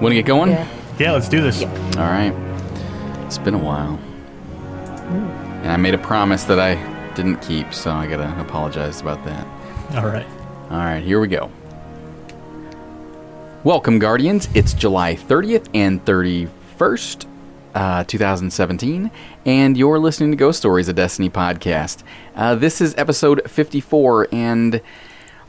Want to get going? Yeah. Yeah, let's do this. All right. It's been a while. And I made a promise that I didn't keep, so I gotta apologize about that. All right. All right, here we go. Welcome, Guardians. It's July 30th and 31st, uh, 2017, and you're listening to Ghost Stories, a Destiny podcast. Uh, this is episode 54, and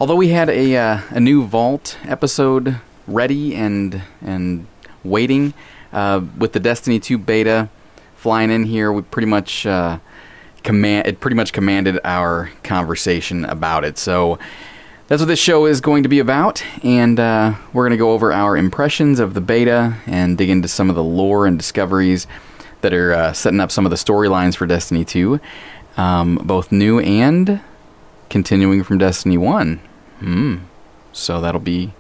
although we had a, uh, a new Vault episode ready and and waiting uh, with the Destiny 2 beta flying in here, we pretty much uh, command it pretty much commanded our conversation about it. So that's what this show is going to be about, and uh, we're going to go over our impressions of the beta and dig into some of the lore and discoveries that are uh, setting up some of the storylines for Destiny 2, um, both new and continuing from Destiny 1. Hmm. So that'll be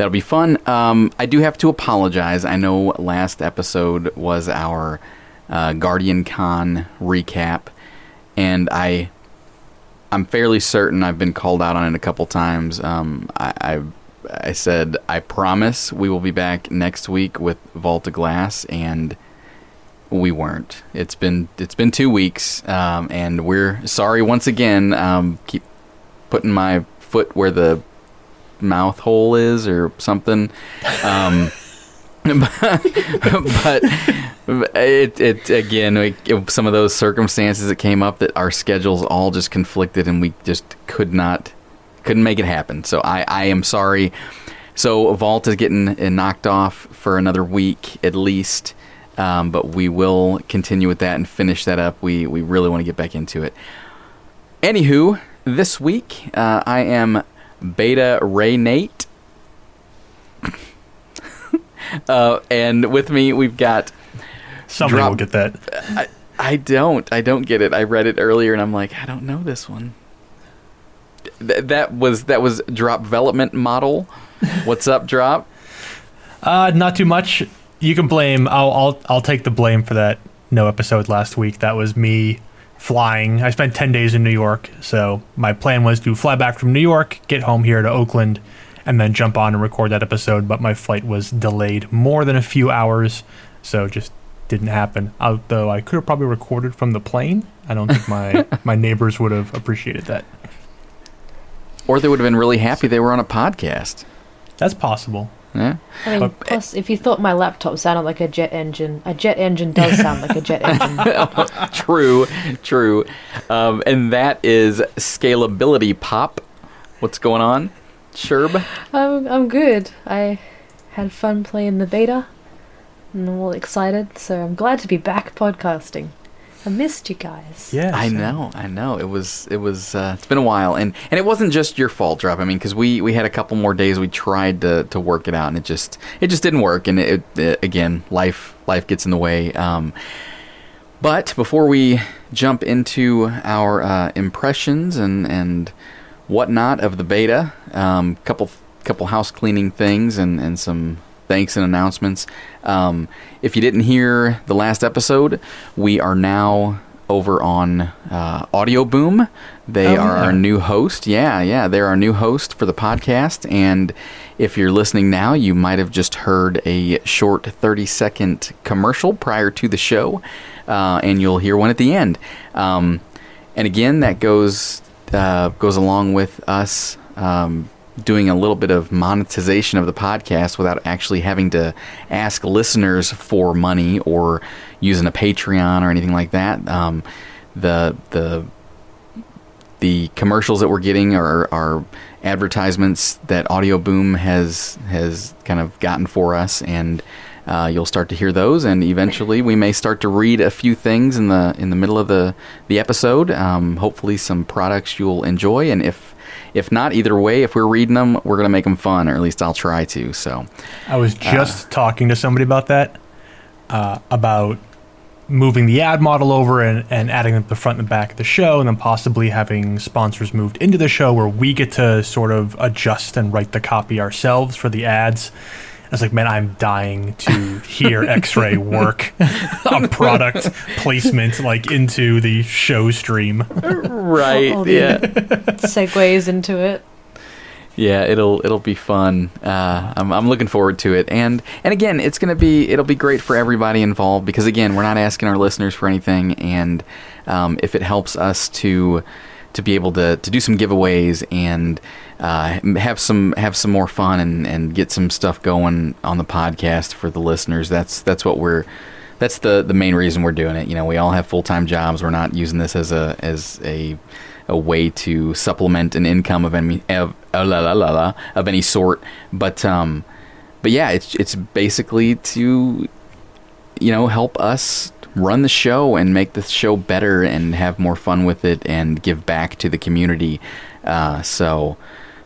that'll be fun. Um, I do have to apologize. I know last episode was our uh, Guardian Con recap, and I I'm fairly certain I've been called out on it a couple times. Um, I, I I said I promise we will be back next week with Vault of Glass, and we weren't. It's been it's been two weeks, um, and we're sorry once again. Um, keep putting my foot where the mouth hole is or something. Um, but it, it again, like, it- some of those circumstances that came up that our schedules all just conflicted and we just could not, couldn't make it happen. So I, I am sorry. So Vault is getting uh, knocked off for another week at least. Um, but we will continue with that and finish that up. We we really want to get back into it. Anywho, this week uh, I am Beta Ray Nate. uh, and with me we've got Somebody Drop- will get that. I, I don't I don't get it. I read it earlier and I'm like I don't know this one. Th- that was that was drop development model. What's up, drop? Uh, not too much. You can blame. I'll, I'll I'll take the blame for that no episode last week. That was me flying. I spent ten days in New York, so my plan was to fly back from New York, get home here to Oakland, and then jump on and record that episode. But my flight was delayed more than a few hours, so just didn't happen. Although I could have probably recorded from the plane. I don't think my my neighbors would have appreciated that. Or they would have been really happy they were on a podcast. That's possible. Yeah. I mean, But- plus, if you thought my laptop sounded like a jet engine, a jet engine does sound like a jet engine. true, true. Um, and that is scalability pop. What's going on? Sherb? I'm, I'm good. I had fun playing the beta. and I'm all excited, so I'm glad to be back podcasting. I missed you guys. Yeah, I so- know, I know. It was, it was. Uh, it's been a while, and and it wasn't just your fault, drop. I mean, because we we had a couple more days. We tried to to work it out, and it just it just didn't work. And it, it again, life life gets in the way. Um, but before we jump into our uh, impressions and and whatnot of the beta, um, couple couple house cleaning things and and some thanks and announcements. Um, if you didn't hear the last episode, we are now over on uh, Audio Boom. They Oh, are yeah. our new host. Yeah, yeah, they're our new host for the podcast. And if you're listening now, you might have just heard a short 30 second commercial prior to the show, uh, and you'll hear one at the end. Um, and again, that goes uh, goes along with us um, doing a little bit of monetization of the podcast without actually having to ask listeners for money or using a Patreon or anything like that. Um, the the the commercials that we're getting are, are advertisements that Audio Boom has has kind of gotten for us, and uh, you'll start to hear those. And eventually, we may start to read a few things in the in the middle of the the episode. Um, hopefully, some products you'll enjoy, and if if not, either way, if we're reading them, we're gonna make them fun, or at least I'll try to. So, I was just talking to somebody about that, uh, about moving the ad model over and, and adding them the front and the back of the show, and then possibly having sponsors moved into the show where we get to sort of adjust and write the copy ourselves for the ads. I was like, man, I'm dying to hear X-Ray work a product placement like into the show stream. right, All the segues into it. yeah, it'll it'll be fun. Uh, I'm I'm looking forward to it, and and again, it's gonna be it'll be great for everybody involved because again, we're not asking our listeners for anything, and um, if it helps us to to be able to, to do some giveaways and uh, have some have some more fun and, and get some stuff going on the podcast for the listeners. That's that's what we're that's the the main reason we're doing it. You know, we all have full time jobs. We're not using this as a as a a way to supplement an income of any of, la, la, la, of any sort. But um, but yeah, it's it's basically to you know help us run the show and make the show better and have more fun with it and give back to the community. Uh, so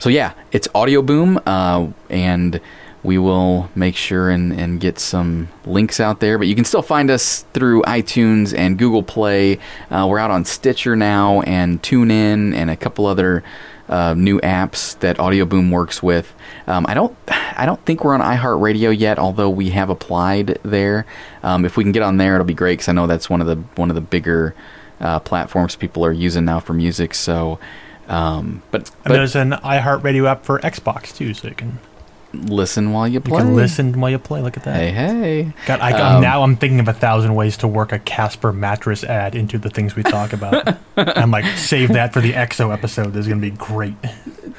so yeah, it's Audio Boom, uh, and we will make sure and, and get some links out there. But you can still find us through iTunes and Google Play. Uh, we're out on Stitcher now and TuneIn and a couple other uh, new apps that Audio Boom works with. Um, I don't I don't think we're on iHeartRadio yet, although we have applied there. Um, if we can get on there, it'll be great because I know that's one of the one of the bigger uh, platforms people are using now for music. So, um, but, but and there's an iHeartRadio app for Xbox too, so you can listen while you play. You can listen while you play. Look at that. Hey, hey. God, I, um, now I'm thinking of a thousand ways to work a Casper mattress ad into the things we talk about. I'm like, save that for the EXO episode. This is gonna be great.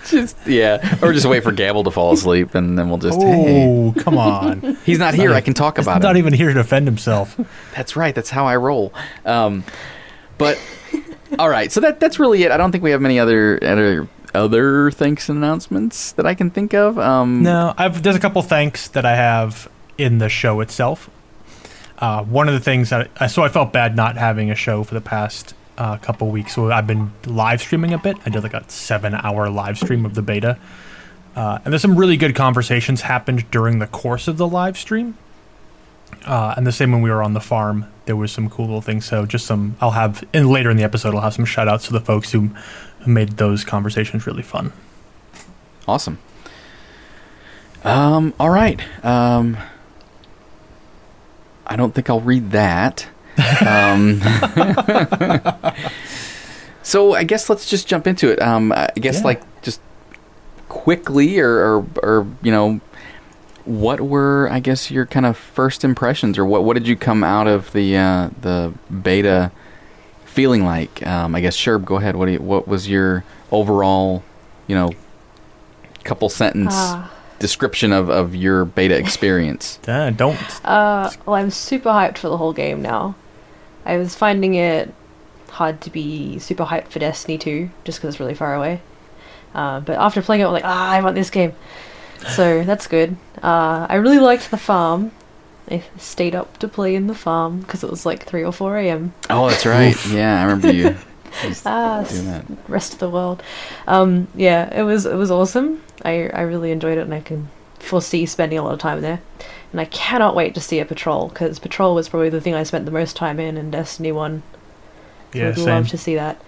Just yeah, or just wait for Gabble to fall asleep, and then we'll just. Oh, hey. come on! He's not here. I can talk about He's it. Not even here to defend himself. That's right. That's how I roll. Um, but all right, so that that's really it. I don't think we have many other other other thanks and announcements that I can think of? Um, no, I've, there's a couple thanks that I have in the show itself. Uh, one of the things that I, so I felt bad not having a show for the past uh, couple weeks. So I've been live streaming a bit. I did like a seven hour live stream of the beta. Uh, and there's some really good conversations happened during the course of the live stream. Uh, and the same when we were on the farm, there was some cool little things. So just some, I'll have, in later in the episode, I'll have some shout outs to the folks who made those conversations really fun. Awesome. Um, all right. Um, I don't think I'll read that. um, so I guess let's just jump into it. Um, I guess yeah. like just quickly or, or, or you know what were I guess your kind of first impressions or what what did you come out of the uh, the beta feeling like? Um, I guess Sherb, go ahead. What you, what was your overall, you know, couple sentence uh, description of, of your beta experience? uh, don't. Uh, well, I'm super hyped for the whole game now. I was finding it hard to be super hyped for Destiny 2 just because it's really far away. Uh, but after playing it, I'm like, ah, I want this game. So that's good. Uh, I really liked the farm. I stayed up to play in the farm because it was like 3 or 4 a.m. Oh, that's right. yeah, I remember you. ah, doing rest of the world. Um, yeah, it was it was awesome. I I really enjoyed it, and I can foresee spending a lot of time there. And I cannot wait to see a patrol because patrol was probably the thing I spent the most time in in Destiny One. So yeah, I'd same. love to see that.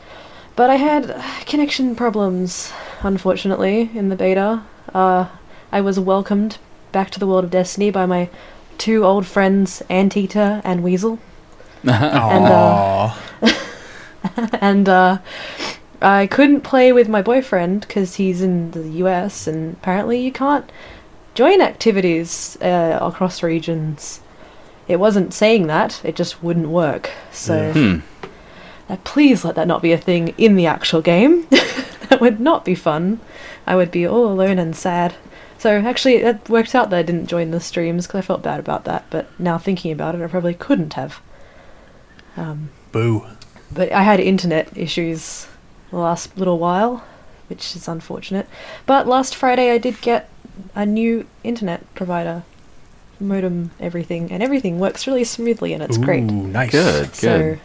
But I had connection problems, unfortunately, in the beta. Uh, I was welcomed back to the world of Destiny by my two old friends, Anteater and Weasel. and uh, and uh, I couldn't play with my boyfriend because he's in the US, and apparently you can't join activities uh, across regions. It wasn't saying that; it just wouldn't work. So, hmm. Uh, please let that not be a thing in the actual game. that would not be fun. I would be all alone and sad. So actually, it worked out that I didn't join the streams because I felt bad about that. But now thinking about it, I probably couldn't have. Um, Boo. But I had internet issues the last little while, which is unfortunate. But last Friday, I did get a new internet provider, modem, everything, and everything works really smoothly, and it's Ooh, great. Nice. Good. So good.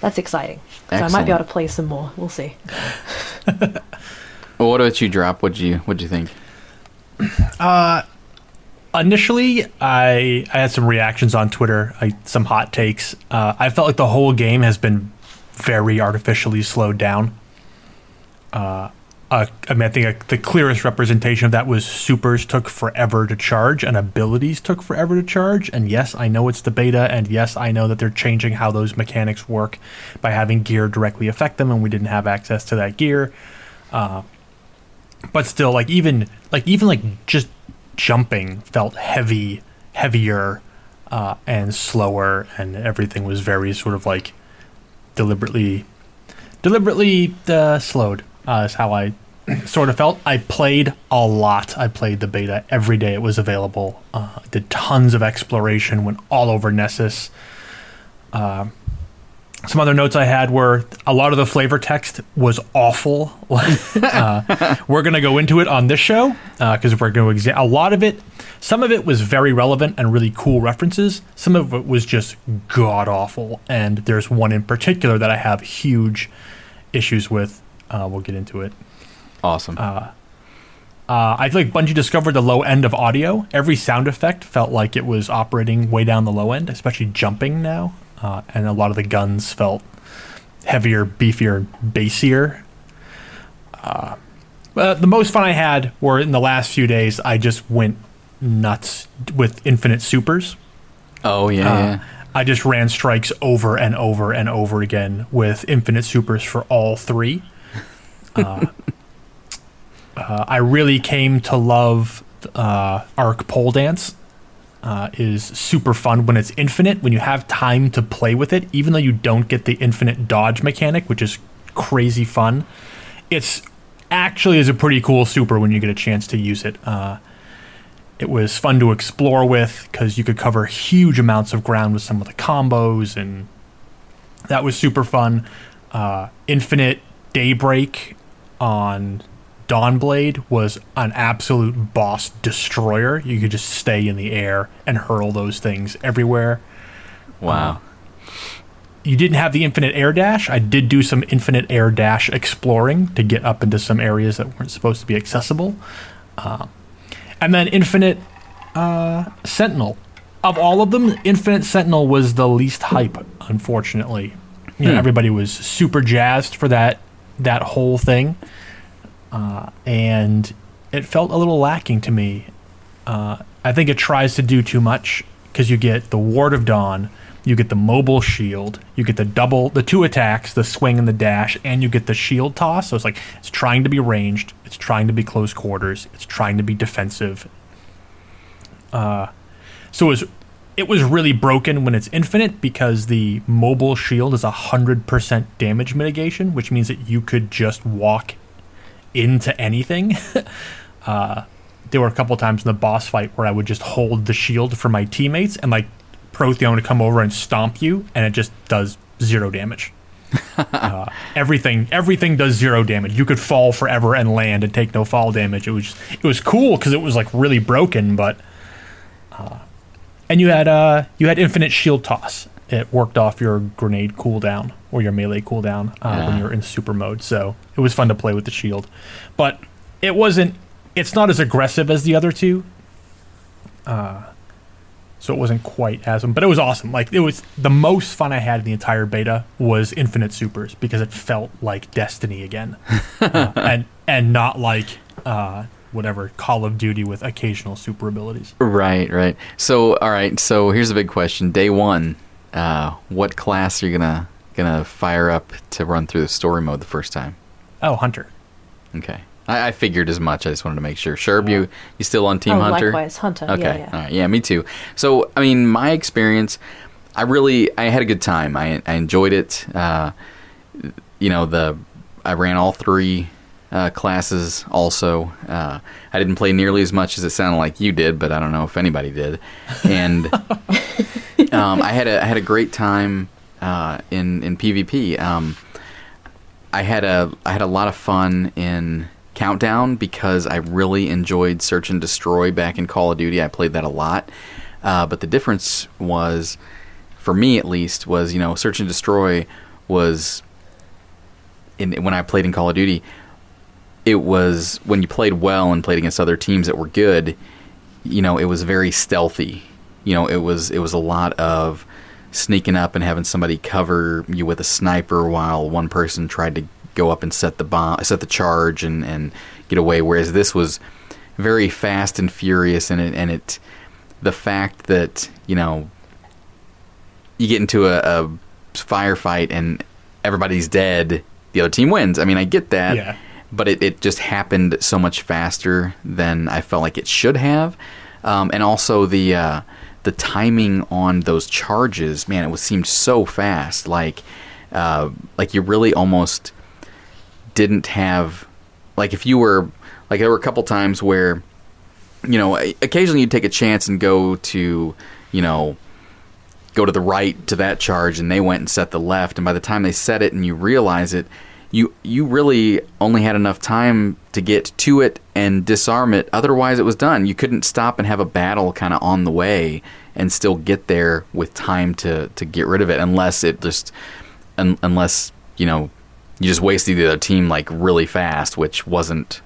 that's exciting. So I might be able to play some more. We'll see. well, what about you, Drop? What'd you What'd you think? Uh, initially, I I had some reactions on Twitter, I, some hot takes. Uh, I felt like the whole game has been very artificially slowed down. Uh, uh, I mean, I think the clearest representation of that was supers took forever to charge and abilities took forever to charge. And yes, I know it's the beta, and yes, I know that they're changing how those mechanics work by having gear directly affect them, and we didn't have access to that gear. Uh, but still, like even like even like just jumping felt heavy, heavier, uh, and slower, and everything was very sort of like deliberately, deliberately uh, slowed. Uh, is how I sort of felt. I played a lot. I played the beta every day it was available. Uh, did tons of exploration. Went all over Nessus. Some other notes I had were a lot of the flavor text was awful. uh, we're going to go into it on this show because uh, we're going to examine a lot of it. Some of it was very relevant and really cool references. Some of it was just god awful. And there's one in particular that I have huge issues with. Uh, we'll get into it. Awesome. Uh, uh, I feel like Bungie discovered the low end of audio. Every sound effect felt like it was operating way down the low end, especially jumping now uh, and a lot of the guns felt heavier, beefier, bassier. Uh, the most fun I had were in the last few days. I just went nuts with infinite supers. Oh yeah, uh, yeah. I just ran strikes over and over and over again with infinite supers for all three. Uh, uh, I really came to love uh, Arc Pole Dance uh, is super fun when it's infinite, when you have time to play with it, even though you don't get the infinite dodge mechanic, which is crazy fun. It's actually is a pretty cool super when you get a chance to use it. Uh, it was fun to explore with because you could cover huge amounts of ground with some of the combos, and that was super fun. Uh, infinite Daybreak on Dawnblade was an absolute boss destroyer. You could just stay in the air and hurl those things everywhere. Wow. Um, you didn't have the infinite air dash. I did do some infinite air dash exploring to get up into some areas that weren't supposed to be accessible. Uh, and then infinite uh, sentinel. Of all of them, infinite sentinel was the least hype, unfortunately. You know, hmm. everybody was super jazzed for that that whole thing uh, and it felt a little lacking to me. Uh, I think it tries to do too much because you get the Ward of Dawn, you get the mobile shield, you get the double, the two attacks, the swing and the dash, and you get the shield toss. So it's like it's trying to be ranged, it's trying to be close quarters, it's trying to be defensive. Uh, so it was it was really broken when it's infinite because the mobile shield is a hundred percent damage mitigation, which means that you could just walk into anything. uh, there were a couple times in the boss fight where I would just hold the shield for my teammates and like Protheus to come over and stomp you, and it just does zero damage. uh, everything everything does zero damage. You could fall forever and land and take no fall damage. It was just, it was cool because it was like really broken, but uh, and you had uh you had infinite shield toss. It worked off your grenade cooldown or your melee cooldown uh, yeah. when you're in super mode. So it was fun to play with the shield, but it wasn't. It's not as aggressive as the other two. Uh, so it wasn't quite as but it was awesome. Like it was the most fun I had in the entire beta was Infinite Supers because it felt like Destiny again, uh, and and not like uh, whatever Call of Duty with occasional super abilities. Right, right. So all right. So here's a big question. Day one, uh, what class are you gonna gonna fire up to run through the story mode the first time? Oh, Hunter. Okay. I, I figured as much. I just wanted to make sure. Sherb, you you still on Team oh, Hunter? Likewise, Hunter. Okay. Yeah, yeah. All right. Yeah, me too. So, I mean, my experience, I really I had a good time. I I enjoyed it. Uh, you know, the I ran all three uh, classes also. Uh, I didn't play nearly as much as it sounded like you did, but I don't know if anybody did. And um, I had a I had a great time uh, in in PvP. Um, I had a I had a lot of fun in Countdown because I really enjoyed Search and Destroy back in Call of Duty. I played that a lot, uh, but the difference was, for me at least, was you know Search and Destroy was in when I played in Call of Duty. It was when you played well and played against other teams that were good. You know, it was very stealthy. You know, it was it was a lot of sneaking up and having somebody cover you with a sniper while one person tried to go up and set the bomb, set the charge, and, and get away. Whereas this was very fast and furious, and it and it the fact that you know you get into a, a firefight and everybody's dead, the other team wins. I mean, I get that. Yeah. but it, it just happened so much faster than I felt like it should have. Um, and also the uh, the timing on those charges, man, it was seemed so fast. Like uh, like you really almost didn't have like if you were like there were a couple times where you know occasionally you'd take a chance and go to you know go to the right to that charge and they went and set the left and by the time they set it and you realize it you you really only had enough time to get to it and disarm it. Otherwise it was done. You couldn't stop and have a battle kind of on the way and still get there with time to to get rid of it unless it just un, unless you know you just wasted the other team like really fast which wasn't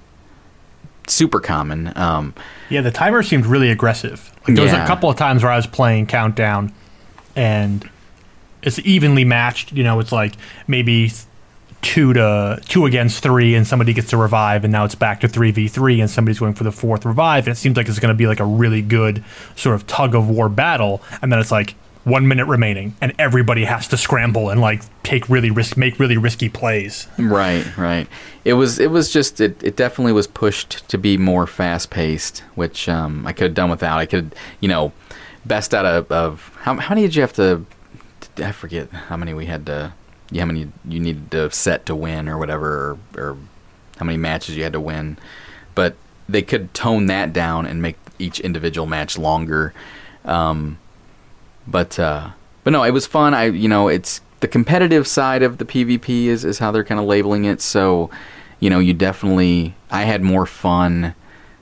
super common um, yeah the timer seemed really aggressive. Like there Yeah. was a couple of times where i was playing countdown and it's evenly matched you know it's like maybe two to two against three and somebody gets to revive and now it's back to 3v3 and somebody's going for the fourth revive and it seems like it's going to be like a really good sort of tug of war battle and then it's like one minute remaining and everybody has to scramble and like take really risk make really risky plays Right, right. It was it was just it, it definitely was pushed to be more fast paced, which um, I could have done without. I could you know best out of, of how how many did you have to I forget how many we had to how many you needed to set to win or whatever or, or how many matches you had to win. But they could tone that down and make each individual match longer. Um, but uh, but no, it was fun. I you know it's the competitive side of the PvP is is how they're kind of labeling it. So you know you definitely I had more fun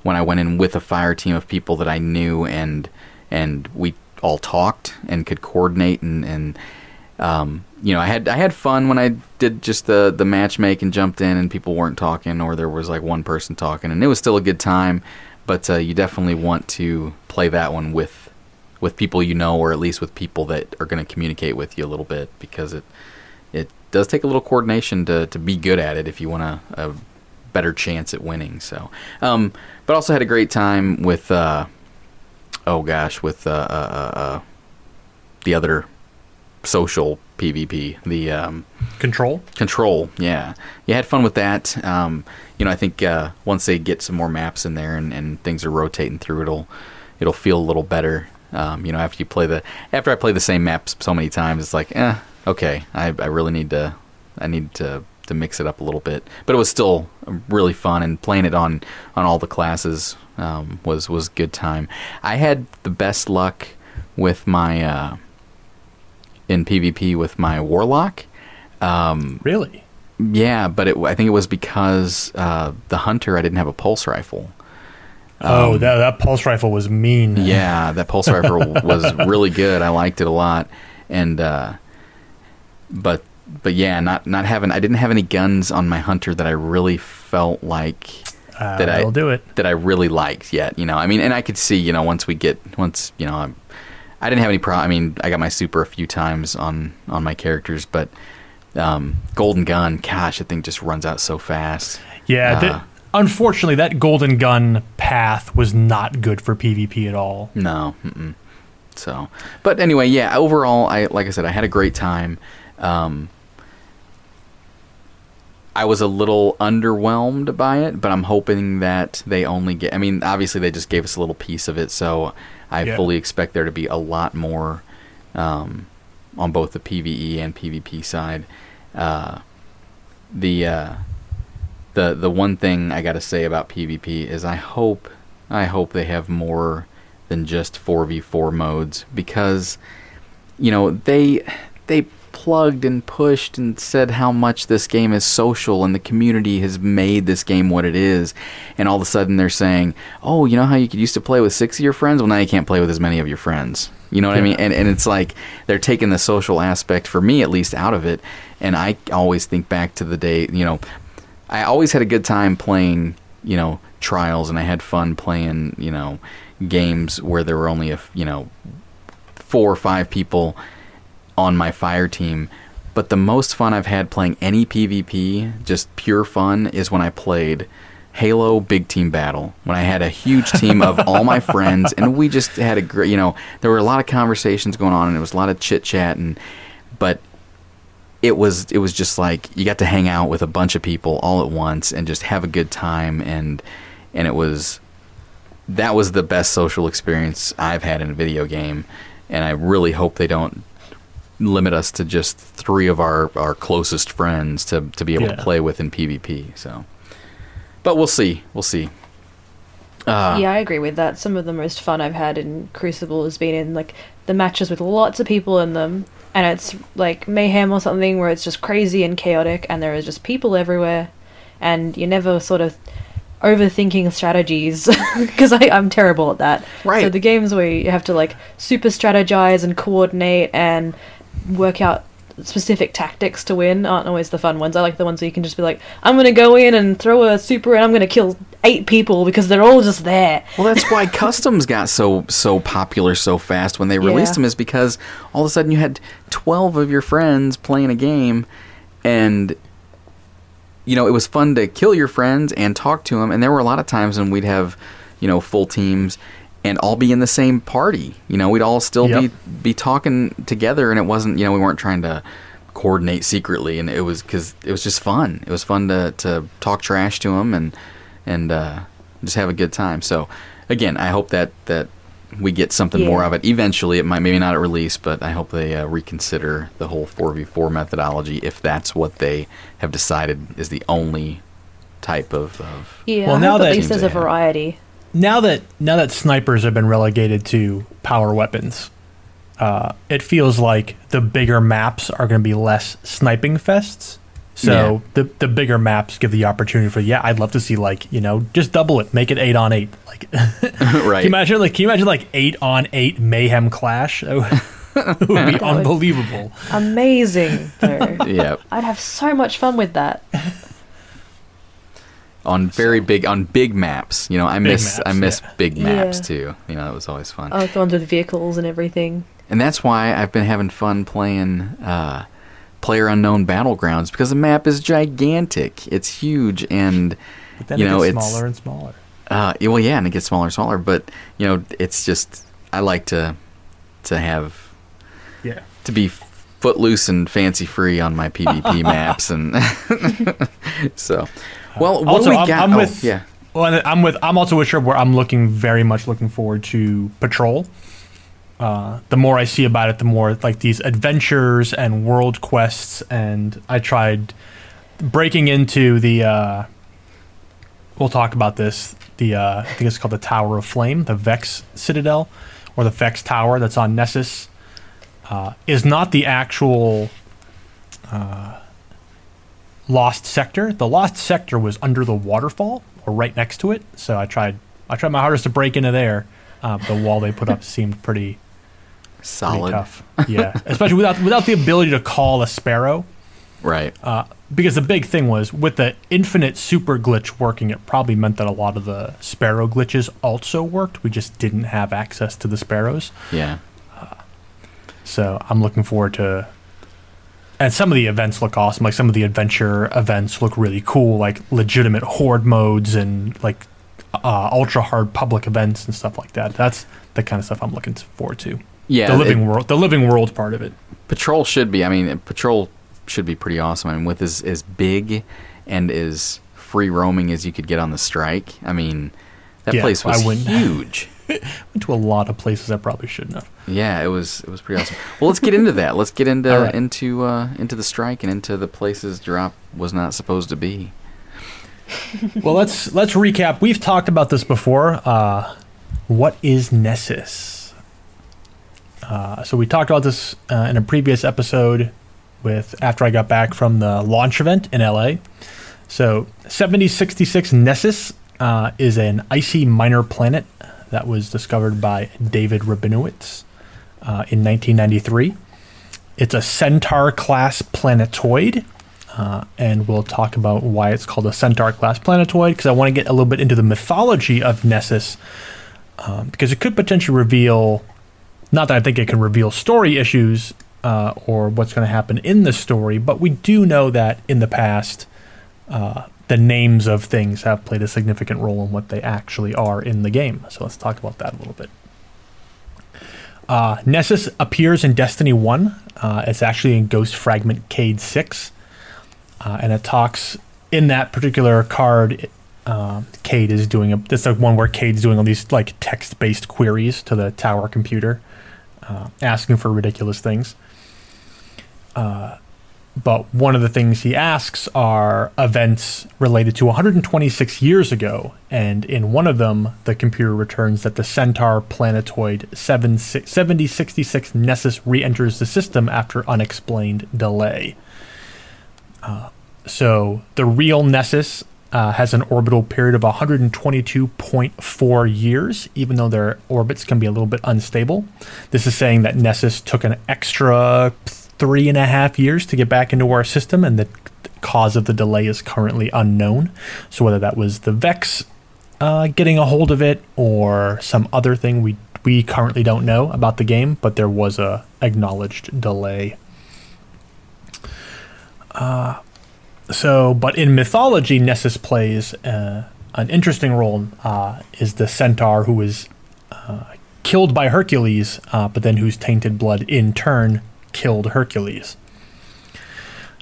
when I went in with a fire team of people that I knew and and we all talked and could coordinate and and um, you know I had I had fun when I did just the the matchmake and jumped in and people weren't talking or there was like one person talking and it was still a good time. But uh, you definitely want to play that one with with people you know, or at least with people that are going to communicate with you a little bit, because it it does take a little coordination to, to be good at it if you want a, a better chance at winning. So, um, but also had a great time with, uh, oh gosh, with uh, uh, uh, uh, the other social PvP, the um, control Control, yeah, you had fun with that. Um, you know, I think uh, once they get some more maps in there and, and things are rotating through, it'll it'll feel a little better. Um, you know, after you play the after I play the same maps so many times, it's like, eh, okay, I, I really need to I need to to mix it up a little bit. But it was still really fun, and playing it on on all the classes um, was was good time. I had the best luck with my uh, in PvP with my warlock. Um, really yeah, but it, I think it was because uh, the hunter I didn't have a pulse rifle. oh that, that pulse rifle was mean Yeah, that pulse rifle was really good. I liked it a lot, and uh, but but yeah, not not having I didn't have any guns on my hunter that I really felt like uh, Did I- do it that I really liked yet. You know, I mean, and I could see you know once we get once you know I'm, I didn't have any problem. I mean, I got my super a few times on on my characters, but um, golden gun, gosh, that thing just runs out so fast. Yeah, Uh, that, unfortunately, that golden gun path was not good for PvP at all. No. Mm-mm. So, but anyway, yeah. Overall, I like I said, I had a great time. Um, I was a little underwhelmed by it, but I'm hoping that they only get. I mean, obviously, they just gave us a little piece of it, so I Yeah. fully expect there to be a lot more um, on both the PVE and PvP side. Uh, the uh, the the one thing I got to say about PvP is I hope I hope they have more than just 4v4 modes because you know they they plugged and pushed and said how much this game is social and the community has made this game what it is. And all of a sudden they're saying oh you know how you could used to play with six of your friends? Well now you can't play with as many of your friends. You know what i mean? And, and it's like they're taking the social aspect for me at least out of it. And i always think back to the day you know I always had a good time playing, you know, trials, and I had fun playing, you know, games where there were only a, you know, four or five people on my fire team. But the most fun I've had playing any PvP, just pure fun, is when I played Halo Big Team Battle. When I had a huge team of all my friends, and we just had a great, you know, there were a lot of conversations going on, and it was a lot of chit chat, and but it was it was just like you got to hang out with a bunch of people all at once and just have a good time and and it was that was the best social experience I've had in a video game and I really hope they don't limit us to just three of our, our closest friends to, to be able Yeah. to play with in PvP. So, but we'll see. We'll see. Uh, yeah, I agree with that. Some of the most fun I've had in Crucible has been in like the matches with lots of people in them, and it's like mayhem or something where it's just crazy and chaotic, and there are just people everywhere, and you're never sort of overthinking strategies because I'm terrible at that. Right. So the games where you have to like super strategize and coordinate and work out specific tactics to win aren't always the fun ones. I like the ones where you can just be like, I'm gonna go in and throw a super and I'm gonna kill eight people because they're all just there. Well, that's why customs got so so popular so fast when they released Yeah. them is because all of a sudden you had 12 of your friends playing a game and you know, it was fun to kill your friends and talk to them and there were a lot of times when we'd have, you know, full teams and all be in the same party. You know, we'd all still Yep. be be talking together and it wasn't, you know, we weren't trying to coordinate secretly and it was cuz it was just fun. It was fun to to talk trash to them and and uh just have a good time. So again, I hope that that we get something more of it eventually. It might maybe not at release, but I hope they uh, reconsider the whole 4v4 methodology if that's what they have decided is the only type of, of Yeah, Well, now hope that- at least there's a Seems to have- variety. Now that now that snipers have been relegated to power weapons, uh, it feels like the bigger maps are going to be less sniping fests. So the the bigger maps give the opportunity for yeah, I'd love to see like you know just double it, make it eight on eight. Like, can you imagine like can you imagine like eight on eight mayhem clash? That would, it would be unbelievable. Amazing, though. yeah, I'd have so much fun with that. On very big on big maps. You know, I Big miss I miss yeah. big maps Yeah. too. You know, that was always fun. I like the ones with vehicles and everything. and that's why I've been having fun playing uh, Player Unknown Battlegrounds because the map is gigantic. It's huge, and But then You it know, gets it's- smaller and smaller. uh, well, yeah, and it gets smaller and smaller. But you know, it's just I like to to have Yeah. to be footloose and fancy free on my PvP maps, and so. Well, what Also, we I'm- got? I'm oh, with- yeah. Well, I'm with. I'm also with Sherb where I'm looking very much looking forward to Patrol. Uh, the more I see about it, the more like these adventures and world quests. And I tried breaking into the. Uh, we'll talk about this. The uh, I think it's called the Tower of Flame, the Vex Citadel, or the Vex Tower that's on Nessus. Uh, is not the actual uh, lost sector. The lost sector was under the waterfall or right next to it. So I tried. I tried my hardest to break into there. Uh, the wall they put up seemed pretty, pretty Solid, tough. Yeah, especially without without the ability to call a sparrow. right? Uh, because the big thing was with the infinite super glitch working, it probably meant that a lot of the sparrow glitches also worked. We just didn't have access to the sparrows. Yeah, So I'm looking forward to. And some of the events look awesome. Like some of the adventure events look really cool, like legitimate horde modes and like uh, ultra hard public events and stuff like that. That's the kind of stuff I'm looking forward to. yeah. the living it- world, the living world part of it. Patrol should be. I mean, Patrol should be pretty awesome. I mean, with as as big and as free roaming as you could get on the strike. I mean, that Yeah, place was huge. Went to a lot of places I probably shouldn't have. Yeah, it was it was pretty awesome. Well, let's get into that. Let's get into right. into uh, into the strike and into the places Drop was not supposed to be. well, let's let's recap. We've talked about this before. Uh, what is Nessus? Uh, so we talked about this uh, in a previous episode with after I got back from the launch event in LA. So 7066 Nessus uh, is an icy minor planet that was discovered by David Rabinowitz uh, in 1993. It's a Centaur class planetoid, uh, and we'll talk about why it's called a Centaur class planetoid because I want to get a little bit into the mythology of Nessus um, because it could potentially reveal, not that I think it can reveal story issues uh, or what's going to happen in the story, but we do know that in the past, uh, the names of things have played a significant role in what they actually are in the game. So let's talk about that a little bit. Uh, Nessus appears in Destiny 1. Uh, it's actually in Ghost Fragment Cayde 6. Uh, and it talks in that particular card. Uh, Cayde is doing a. That's the one where Cayde's doing all these like text-based queries to the tower computer, uh, asking for ridiculous things. Uh, but one of the things he asks are events related to 126 years ago, and in one of them, the computer returns that the Centaur planetoid 7066 Nessus re enters the system after unexplained delay. Uh, so the real Nessus uh, has an orbital period of 122.4 years, even though their orbits can be a little bit unstable. This is saying that Nessus took an extra three and a half years to get back into our system, and the cause of the delay is currently unknown. So whether that was the Vex uh, getting a hold of it or some other thing, we we currently don't know about the game, but there was a acknowledged delay. Uh, so, but in mythology, Nessus plays uh, an interesting role. Uh, is the centaur who was uh, killed by Hercules, uh, but then whose tainted blood in turn killed Hercules.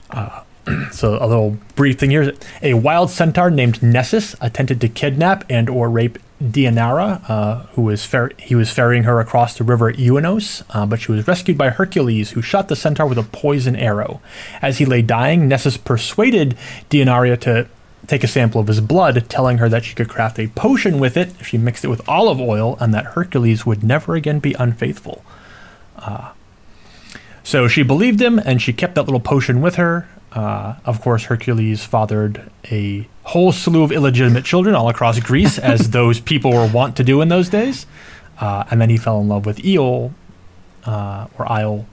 Uh, so a little brief thing here: a wild centaur named Nessus attempted to kidnap and or rape Deianira, uh, who was fer- he was ferrying her across the river Eunos, uh, but she was rescued by Hercules, who shot the centaur with a poison arrow. As he lay dying, Nessus persuaded Deianira to take a sample of his blood, telling her that she could craft a potion with it if she mixed it with olive oil, and that Hercules would never again be unfaithful. Uh, so she believed him, and she kept that little potion with her. Uh, of course, Hercules fathered a whole slew of illegitimate children all across Greece, as those people were wont to do in those days. Uh, and then he fell in love with Eol, uh, or Isle.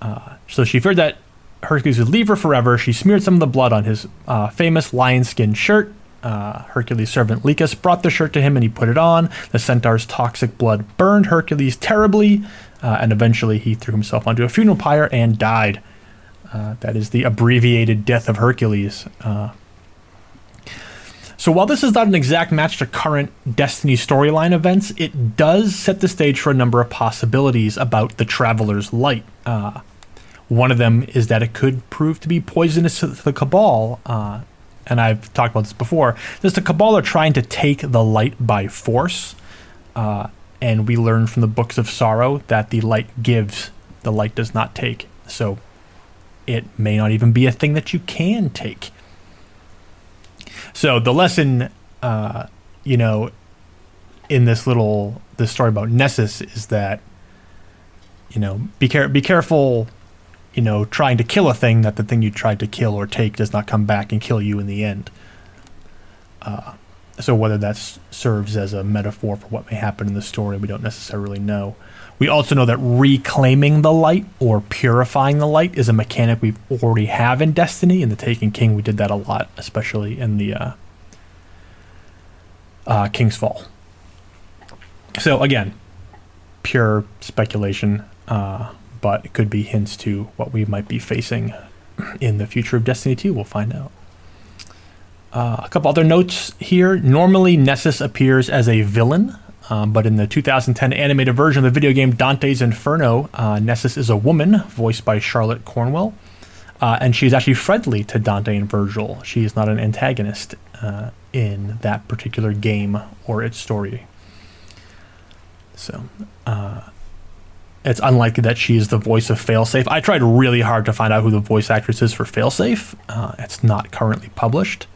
Uh, so she feared that Hercules would leave her forever. She smeared some of the blood on his uh, famous lion skin shirt. Uh, Hercules' servant Lichas brought the shirt to him and he put it on. The centaur's toxic blood burned Hercules terribly, and eventually he threw himself onto a funeral pyre and died. Uh, that is the abbreviated death of Hercules. Uh, so while this is not an exact match to current Destiny storyline events, it does set the stage for a number of possibilities about the Traveler's Light. Uh, one of them is that it could prove to be poisonous to the Cabal. Uh, and I've talked about this before. There's the Cabal are trying to take the light by force. Uh, and we learn from the Books of Sorrow that the light gives, the light does not take. So it may not even be a thing that you can take. So the lesson, uh, you know, in this little this story about Nessus is that, you know, be care be careful, you know, trying to kill a thing that the thing you tried to kill or take does not come back and kill you in the end. Uh, so whether that serves as a metaphor for what may happen in the story, we don't necessarily know. We also know that reclaiming the light or purifying the light is a mechanic we already have in Destiny. In the Taken King, we did that a lot, especially in the uh, uh, King's Fall. So again, pure speculation, uh, but it could be hints to what we might be facing in the future of Destiny 2. We'll find out. Uh, a couple other notes here. Normally, Nessus appears as a villain um, but in the 2010 animated version of the video game Dante's Inferno, uh, Nessus is a woman, voiced by Charlotte Cornwell. Uh, and she's actually friendly to Dante and Virgil. She is not an antagonist uh, in that particular game or its story. So, uh, it's unlikely that she is the voice of Failsafe. I tried really hard to find out who the voice actress is for Failsafe. Uh, it's not currently published.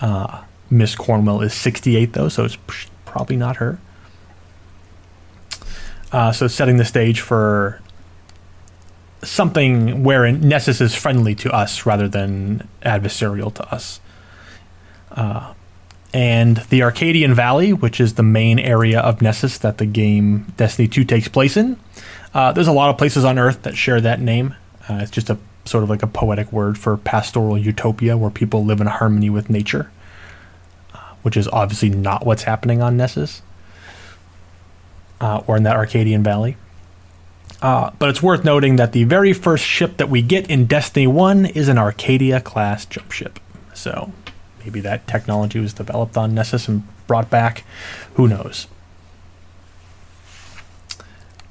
Uh, Miss Cornwell is 68, though, so it's probably not her. Uh, so setting the stage for something wherein Nessus is friendly to us rather than adversarial to us. Uh, and the Arcadian Valley, which is the main area of Nessus that the game Destiny 2 takes place in. Uh, there's a lot of places on Earth that share that name. Uh, it's just a sort of like a poetic word for pastoral utopia where people live in harmony with nature, uh, which is obviously not what's happening on Nessus uh, or in that Arcadian Valley. Uh, but it's worth noting that the very first ship that we get in Destiny 1 is an Arcadia class jump ship. So maybe that technology was developed on Nessus and brought back. Who knows?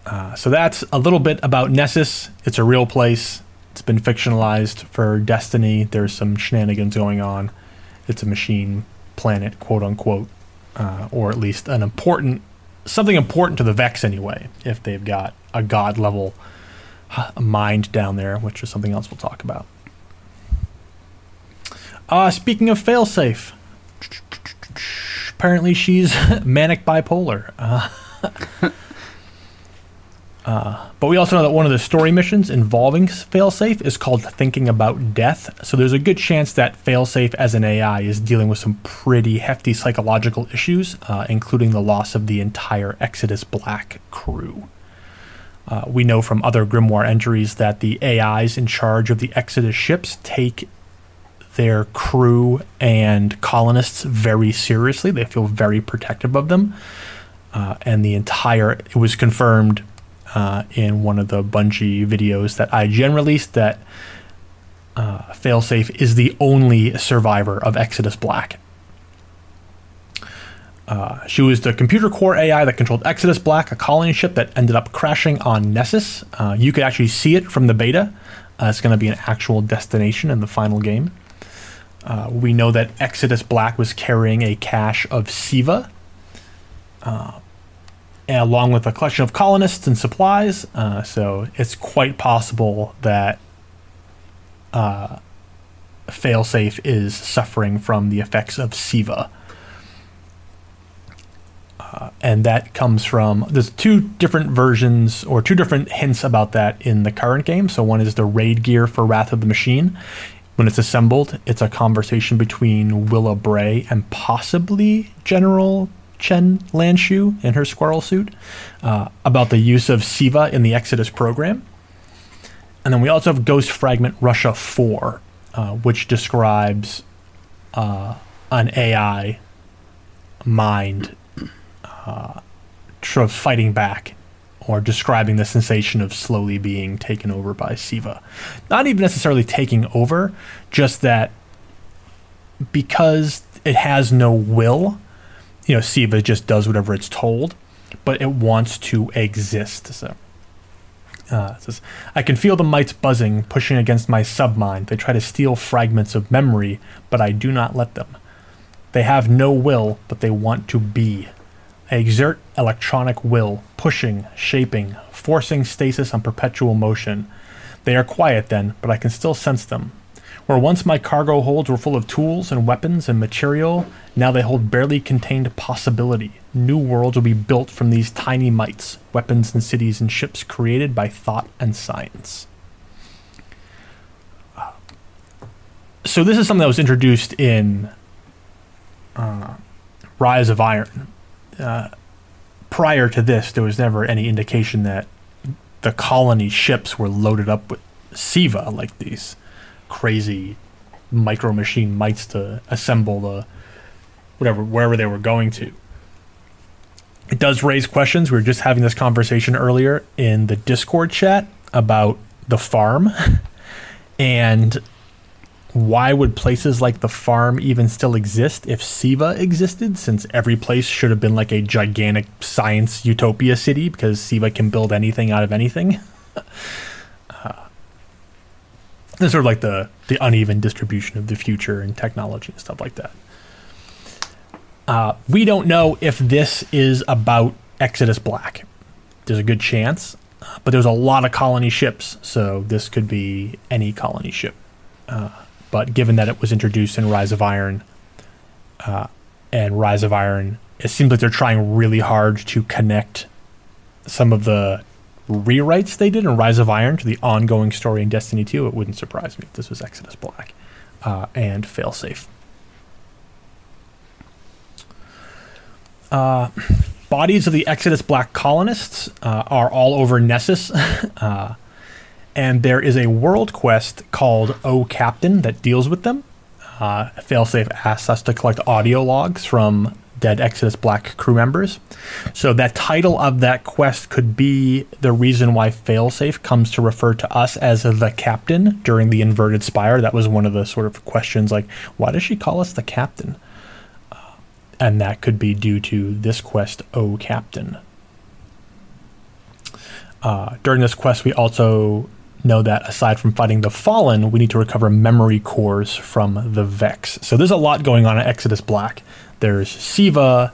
Uh, so that's a little bit about Nessus. It's a real place. It's been fictionalized for Destiny. There's some shenanigans going on. It's a machine planet, quote unquote, uh, or at least an important something important to the Vex anyway. If they've got a god level mind down there, which is something else we'll talk about. Uh, speaking of failsafe, apparently she's manic bipolar. Uh, uh, but we also know that one of the story missions involving failsafe is called Thinking About Death. So there's a good chance that failsafe as an AI is dealing with some pretty hefty psychological issues, uh, including the loss of the entire Exodus Black crew. Uh, we know from other Grimoire entries that the AIs in charge of the Exodus ships take their crew and colonists very seriously. They feel very protective of them. Uh, and the entire, it was confirmed uh, in one of the Bungie videos that IGN released that uh, Failsafe is the only survivor of Exodus Black. Uh, she was the computer core AI that controlled Exodus Black, a colony ship that ended up crashing on Nessus. Uh, you could actually see it from the beta. Uh, it's going to be an actual destination in the final game. Uh, we know that Exodus Black was carrying a cache of SIVA, uh, along with a collection of colonists and supplies. Uh, so it's quite possible that Failsafe is suffering from the effects of SIVA. Uh, and that comes from there's two different versions or two different hints about that in the current game. So one is the raid gear for Wrath of the Machine. When it's assembled, it's a conversation between Willa Bray and possibly General Chen Lanshu in her squirrel suit uh, about the use of SIVA in the Exodus program. And then we also have Ghost Fragment Russia 4, uh, which describes uh, an AI mind uh, of fighting back or describing the sensation of slowly being taken over by SIVA. Not even necessarily taking over, just that because it has no will, you know, SIVA just does whatever it's told, but it wants to exist. So. Uh, says, I can feel the mites buzzing, pushing against my submind. They try to steal fragments of memory, but I do not let them. They have no will, but they want to be. I exert electronic will, pushing, shaping, forcing stasis on perpetual motion. They are quiet then, but I can still sense them. Where once my cargo holds were full of tools and weapons and material, now they hold barely contained possibility. New worlds will be built from these tiny mites, weapons and cities and ships created by thought and science. So this is something that was introduced in uh, Rise of Iron, uh, prior to this, there was never any indication that the colony ships were loaded up with SIVA, like these crazy micro machine mites to assemble the whatever wherever they were going to. It does raise questions. We were just having this conversation earlier in the Discord chat about the farm and why would places like the farm even still exist if SIVA existed, since every place should have been like a gigantic science utopia city because SIVA can build anything out of anything? it's sort of like the, the uneven distribution of the future and technology and stuff like that. Uh, we don't know if this is about Exodus Black. There's a good chance, but there's a lot of colony ships, so this could be any colony ship. Uh, but given that it was introduced in Rise of Iron, uh, and Rise of Iron, it seems like they're trying really hard to connect some of the rewrites they did in Rise of Iron to the ongoing story in Destiny 2. It wouldn't surprise me if this was Exodus Black uh, and Failsafe. Uh, bodies of the Exodus Black colonists uh, are all over Nessus. uh, and there is a world quest called O Captain that deals with them. Uh, Failsafe asks us to collect audio logs from dead Exodus Black crew members. So that title of that quest could be the reason why Failsafe comes to refer to us as the captain during the inverted spire. That was one of the sort of questions like, why does she call us the captain? Uh, and that could be due to this quest, O Captain. Uh, during this quest, we also know that aside from fighting the Fallen, we need to recover memory cores from the Vex. So there's a lot going on at Exodus Black. There's Siva,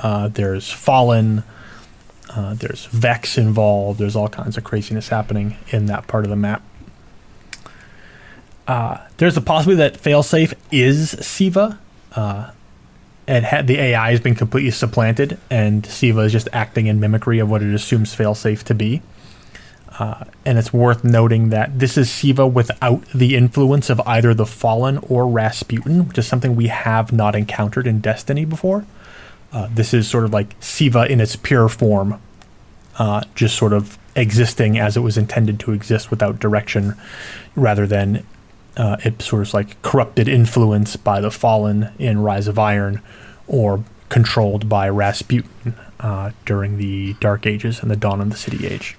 uh, there's Fallen, uh, there's Vex involved. There's all kinds of craziness happening in that part of the map. Uh, there's a possibility that Failsafe is Siva. Uh, it had the AI has been completely supplanted, and Siva is just acting in mimicry of what it assumes Failsafe to be. Uh, and it's worth noting that this is Siva without the influence of either the Fallen or Rasputin, which is something we have not encountered in Destiny before. Uh, this is sort of like Siva in its pure form, uh, just sort of existing as it was intended to exist without direction, rather than uh, it sort of like corrupted influence by the Fallen in Rise of Iron, or controlled by Rasputin uh, during the Dark Ages and the Dawn of the City Age.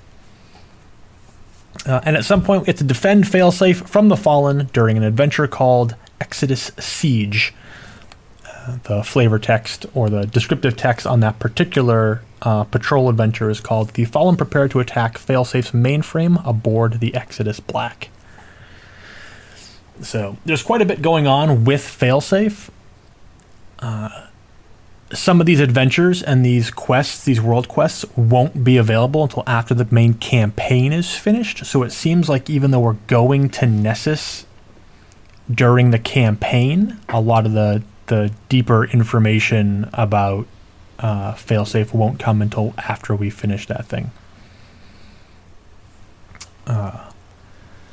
Uh, and at some point, we have to defend Failsafe from the Fallen during an adventure called Exodus Siege. Uh, the flavor text or the descriptive text on that particular uh, patrol adventure is called The Fallen Prepare to Attack Failsafe's Mainframe Aboard the Exodus Black. So there's quite a bit going on with Failsafe. Uh, some of these adventures and these quests, these world quests, won't be available until after the main campaign is finished. So it seems like even though we're going to Nessus during the campaign, a lot of the the deeper information about uh, failsafe won't come until after we finish that thing. Uh,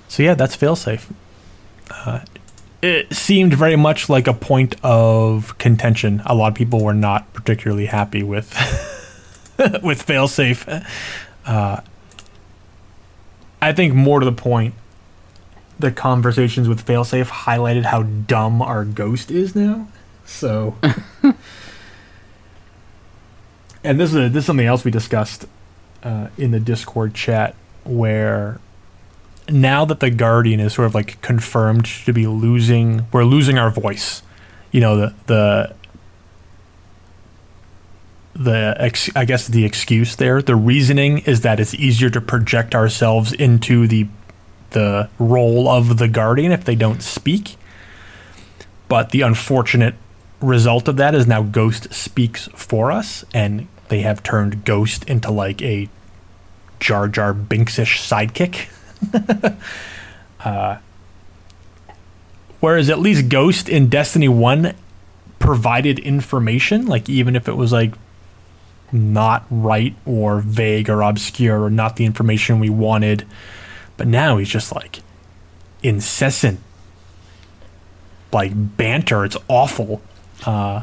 so yeah, that's failsafe. Uh, it seemed very much like a point of contention. A lot of people were not particularly happy with with failsafe. Uh, I think more to the point, the conversations with failsafe highlighted how dumb our ghost is now. So, and this is a, this is something else we discussed uh, in the Discord chat where now that the Guardian is sort of like confirmed to be losing, we're losing our voice. You know the the the ex, I guess the excuse there, the reasoning is that it's easier to project ourselves into the the role of the Guardian if they don't speak. But the unfortunate result of that is now Ghost speaks for us, and they have turned Ghost into like a Jar Jar Binksish sidekick. uh, whereas at least Ghost in Destiny 1 provided information, like even if it was like not right or vague or obscure or not the information we wanted. But now he's just like incessant, like banter. It's awful. Uh,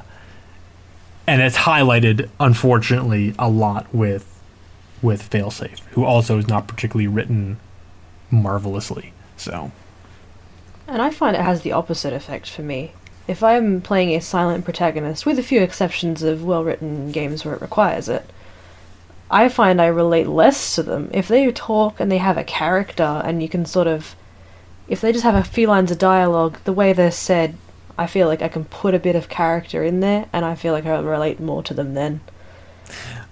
and it's highlighted, unfortunately, a lot with with Failsafe, who also is not particularly written marvelously. So. And I find it has the opposite effect for me. If I'm playing a silent protagonist, with a few exceptions of well written games where it requires it, I find I relate less to them. If they talk and they have a character and you can sort of. If they just have a few lines of dialogue, the way they're said, I feel like I can put a bit of character in there and I feel like I relate more to them then.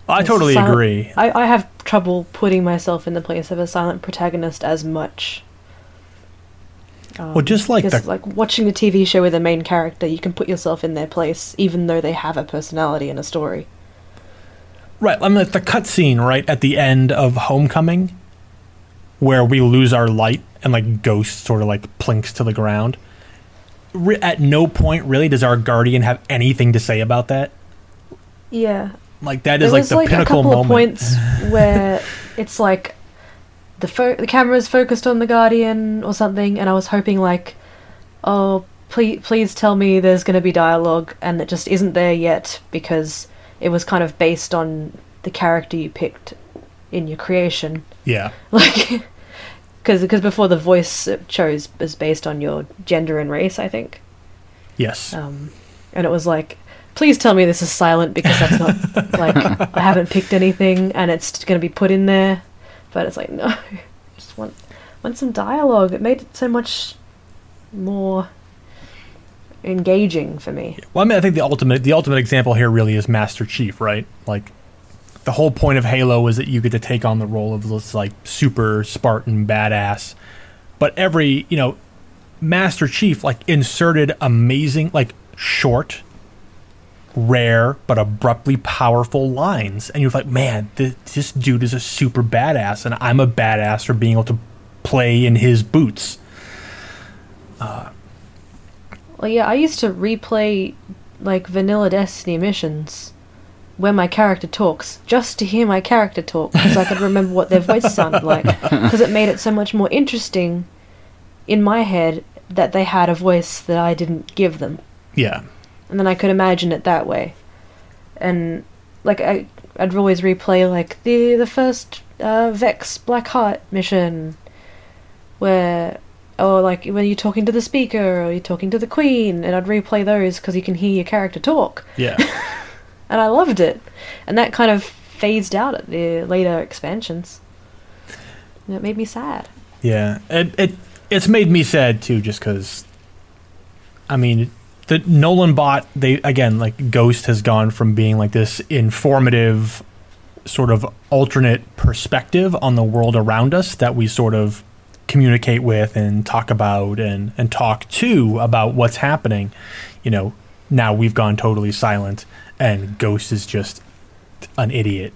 I totally silent, agree. I, I have trouble putting myself in the place of a silent protagonist as much. Um, well, just like the... like watching a TV show with a main character, you can put yourself in their place, even though they have a personality and a story. Right. I mean, at the cutscene right at the end of Homecoming, where we lose our light and like Ghost sort of like plinks to the ground. At no point really does our guardian have anything to say about that. Yeah, like that is like the like pinnacle a couple moment. Of points where it's like the fo- the camera is focused on the Guardian or something, and I was hoping like, oh, please please tell me there's going to be dialogue, and it just isn't there yet because it was kind of based on the character you picked in your creation. Yeah. Like. Because because before the voice chose is based on your gender and race, I think. Yes. Um, and it was like please tell me this is silent because that's not like I haven't picked anything and it's going to be put in there. But it's like no, I just want want some dialogue. It made it so much more engaging for me. Well, I mean, I think the ultimate the ultimate example here really is Master Chief, right? Like the whole point of Halo was that you get to take on the role of this like super Spartan badass. But every, you know, Master Chief like inserted amazing like short rare but abruptly powerful lines. And you're like man this, this dude is a super badass and i'm a badass for being able to play in his boots. Uh, well yeah i used to replay like vanilla destiny missions where my character talks just to hear my character talk because i could remember what their voice sounded like because it made it so much more interesting in my head that they had a voice that i didn't give them. Yeah and then I could imagine it that way. And like I, I'd always replay like the the first uh, Vex Black Heart mission, where or like when you're talking to the speaker or you're talking to the queen, and I'd replay those because you can hear your character talk, yeah and I loved it. And that kind of phased out at the later expansions. And it made me sad. Yeah, it, it it's made me sad too, just because. I mean, the Nolan bot they again like Ghost has gone from being like this informative, sort of alternate perspective on the world around us that we sort of communicate with and talk about and and talk to about what's happening. You know, now we've gone totally silent, and Ghost is just an idiot.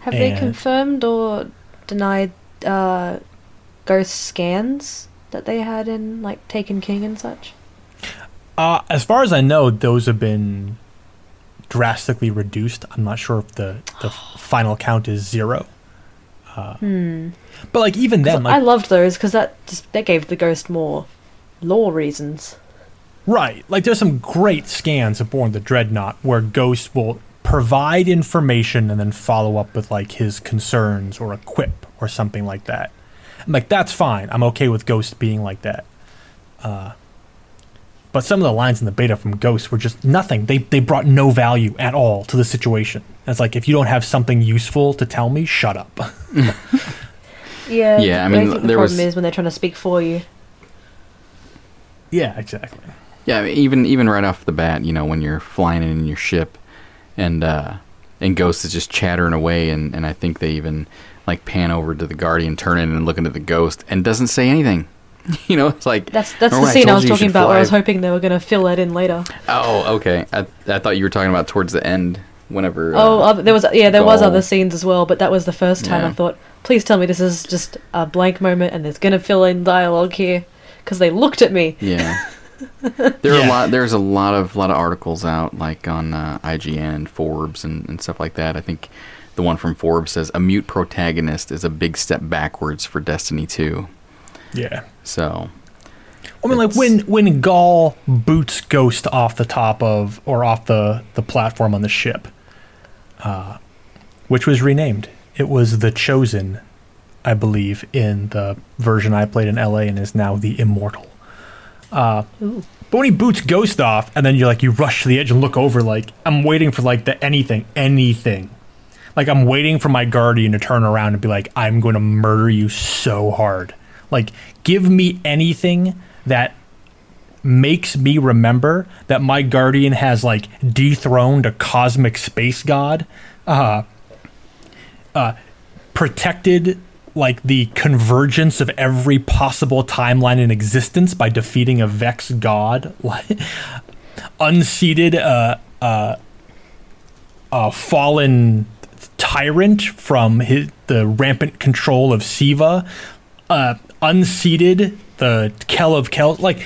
Have they confirmed or denied uh, ghost scans that they had in like Taken King and such? Uh, as far as I know, those have been drastically reduced. I'm not sure if the, the final count is zero. Uh, Hmm. But like even then, I loved those because that just that gave the ghost more lore reasons. right, like there's some great scans of Born the Dreadnought where Ghost will provide information and then follow up with like his concerns or a quip or something like that. I'm like that's fine. I'm okay with Ghost being like that. Uh, but some of the lines in the beta from Ghost were just nothing. They they brought no value at all to the situation. And it's like if you don't have something useful to tell me, shut up. Yeah. Yeah, I but mean, think the there problem was- is when they're trying to speak for you. yeah, exactly. Yeah, I mean, even even right off the bat, you know, when you're flying in your ship, and uh, and Ghost is just chattering away, and, and I think they even like pan over to the Guardian, turn in and looking at the Ghost, and doesn't say anything. You know, it's like That's that's the scene I told was you you talking should about. Where I was hoping they were going to fill that in later. Oh, okay. I I thought you were talking about towards the end, whenever. oh, uh, other, there was yeah, there was other scenes as well, but that was the first time Yeah. I thought, please tell me this is just a blank moment and there's going to fill in dialogue here because they looked at me. Yeah. There are Yeah. a lot. There's a lot of lot of articles out, like on uh, IGN, Forbes, and, and stuff like that. I think the one from Forbes says a mute protagonist is a big step backwards for Destiny 2. Yeah. So I mean, like when when Ghaul boots Ghost off the top of or off the the platform on the ship, uh, which was renamed. It was the Chosen, I believe, in the version I played in LA, and is now the Immortal. Uh, but when he boots Ghost off, and then you're like you rush to the edge and look over, like I'm waiting for like the anything, anything. Like I'm waiting for my guardian to turn around and be like, I'm going to murder you so hard. Like, give me anything that makes me remember that my guardian has like dethroned a cosmic space god, uh, uh, protected like the convergence of every possible timeline in existence by defeating a Vex god, unseated a uh, a fallen tyrant from his, the rampant control of Siva, uh, unseated the Kel of Kel. Like,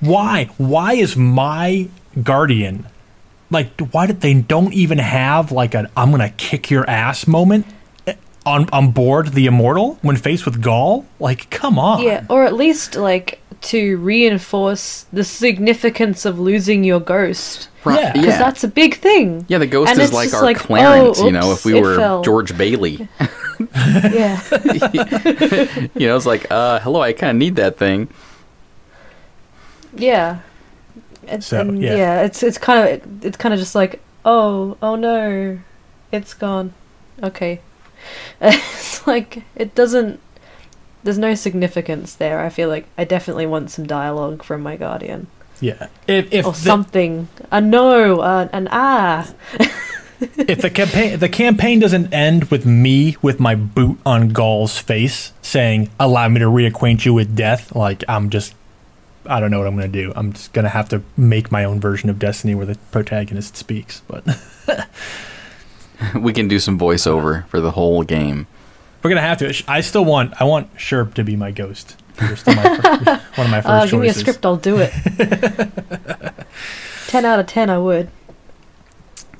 why? Why is my guardian? Like, why did they don't even have like a "I'm gonna kick your ass" moment eh, on on board the Immortal when faced with Ghaul? Like, come on. Yeah, or at least like to reinforce the significance of losing your ghost. Right, Yeah. Because yeah. that's a big thing. Yeah, the ghost And is like our like, Clarence, oh, you know, if we were fell. George Bailey. Yeah. you know, it's like, uh, hello, I kind of need that thing. Yeah. It's, So, and yeah. yeah. it's it's kind of it's kind of just like oh oh no, it's gone. Okay, it's like it doesn't. There's no significance there. I feel like I definitely want some dialogue from my guardian Yeah. If if or the- something. A no, uh, an ah. If the campaign the campaign doesn't end with me with my boot on Ghaul's face saying allow me to reacquaint you with death, like I'm just I don't know what I'm gonna do. I'm just gonna have to make my own version of Destiny where the protagonist speaks. But we can do some voiceover for the whole game. We're gonna have to. I still want. I want Sherb to be my ghost. Still my first, one of my first uh, give choices. me a script. I'll do it. ten out of ten. I would.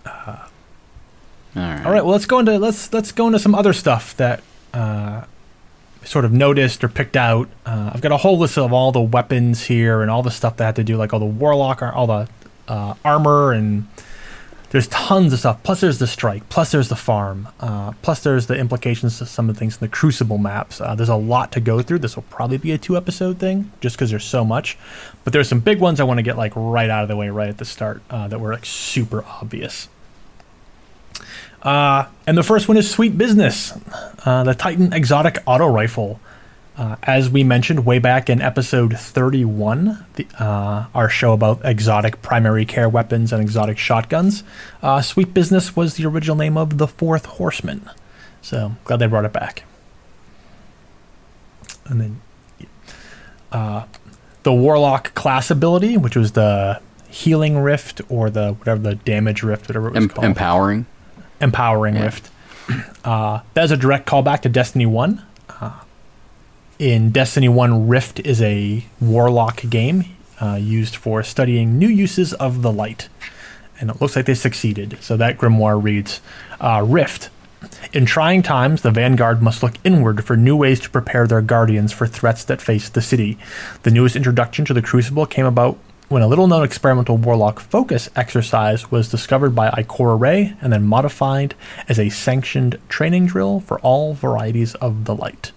Uh, all right. All right. Well, let's go into let's let's go into some other stuff that uh, sort of noticed or picked out. Uh, I've got a whole list of all the weapons here and all the stuff that had to do, like all the warlock, all the uh, armor and there's tons of stuff. Plus, there's the strike. Plus, there's the farm. Uh, plus, there's the implications of some of the things in the Crucible maps. Uh, there's a lot to go through. This will probably be a two episode thing, just because there's so much. But there's some big ones I want to get like right out of the way right at the start uh, that were like super obvious. Uh, and the first one is Sweet Business, uh, the Titan Exotic Auto Rifle. Uh, as we mentioned way back in episode 31, the, uh, our show about exotic primary care weapons and exotic shotguns, uh, Sweet Business was the original name of the Fourth Horseman. So glad they brought it back. And then uh, the Warlock class ability, which was the Healing Rift or the whatever the Damage Rift, whatever it was em- called. Empowering. Empowering yeah. Rift. Uh, that's a direct callback to Destiny 1 in Destiny 1, Rift is a warlock game uh, used for studying new uses of the light. And it looks like they succeeded. So that grimoire reads uh, Rift. In trying times, the Vanguard must look inward for new ways to prepare their guardians for threats that face the city. The newest introduction to the Crucible came about when a little known experimental warlock focus exercise was discovered by Ikora Rey and then modified as a sanctioned training drill for all varieties of the light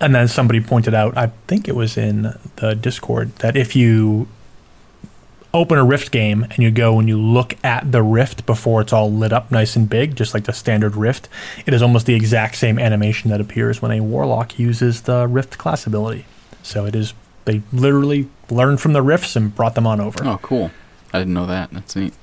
and then somebody pointed out, I think it was in the Discord, that if you open a Rift game and you go and you look at the Rift before it's all lit up nice and big, just like the standard Rift, it is almost the exact same animation that appears when a Warlock uses the Rift class ability. So it is, they literally learned from the riffs and brought them on over. Oh, cool. I didn't know that. That's neat.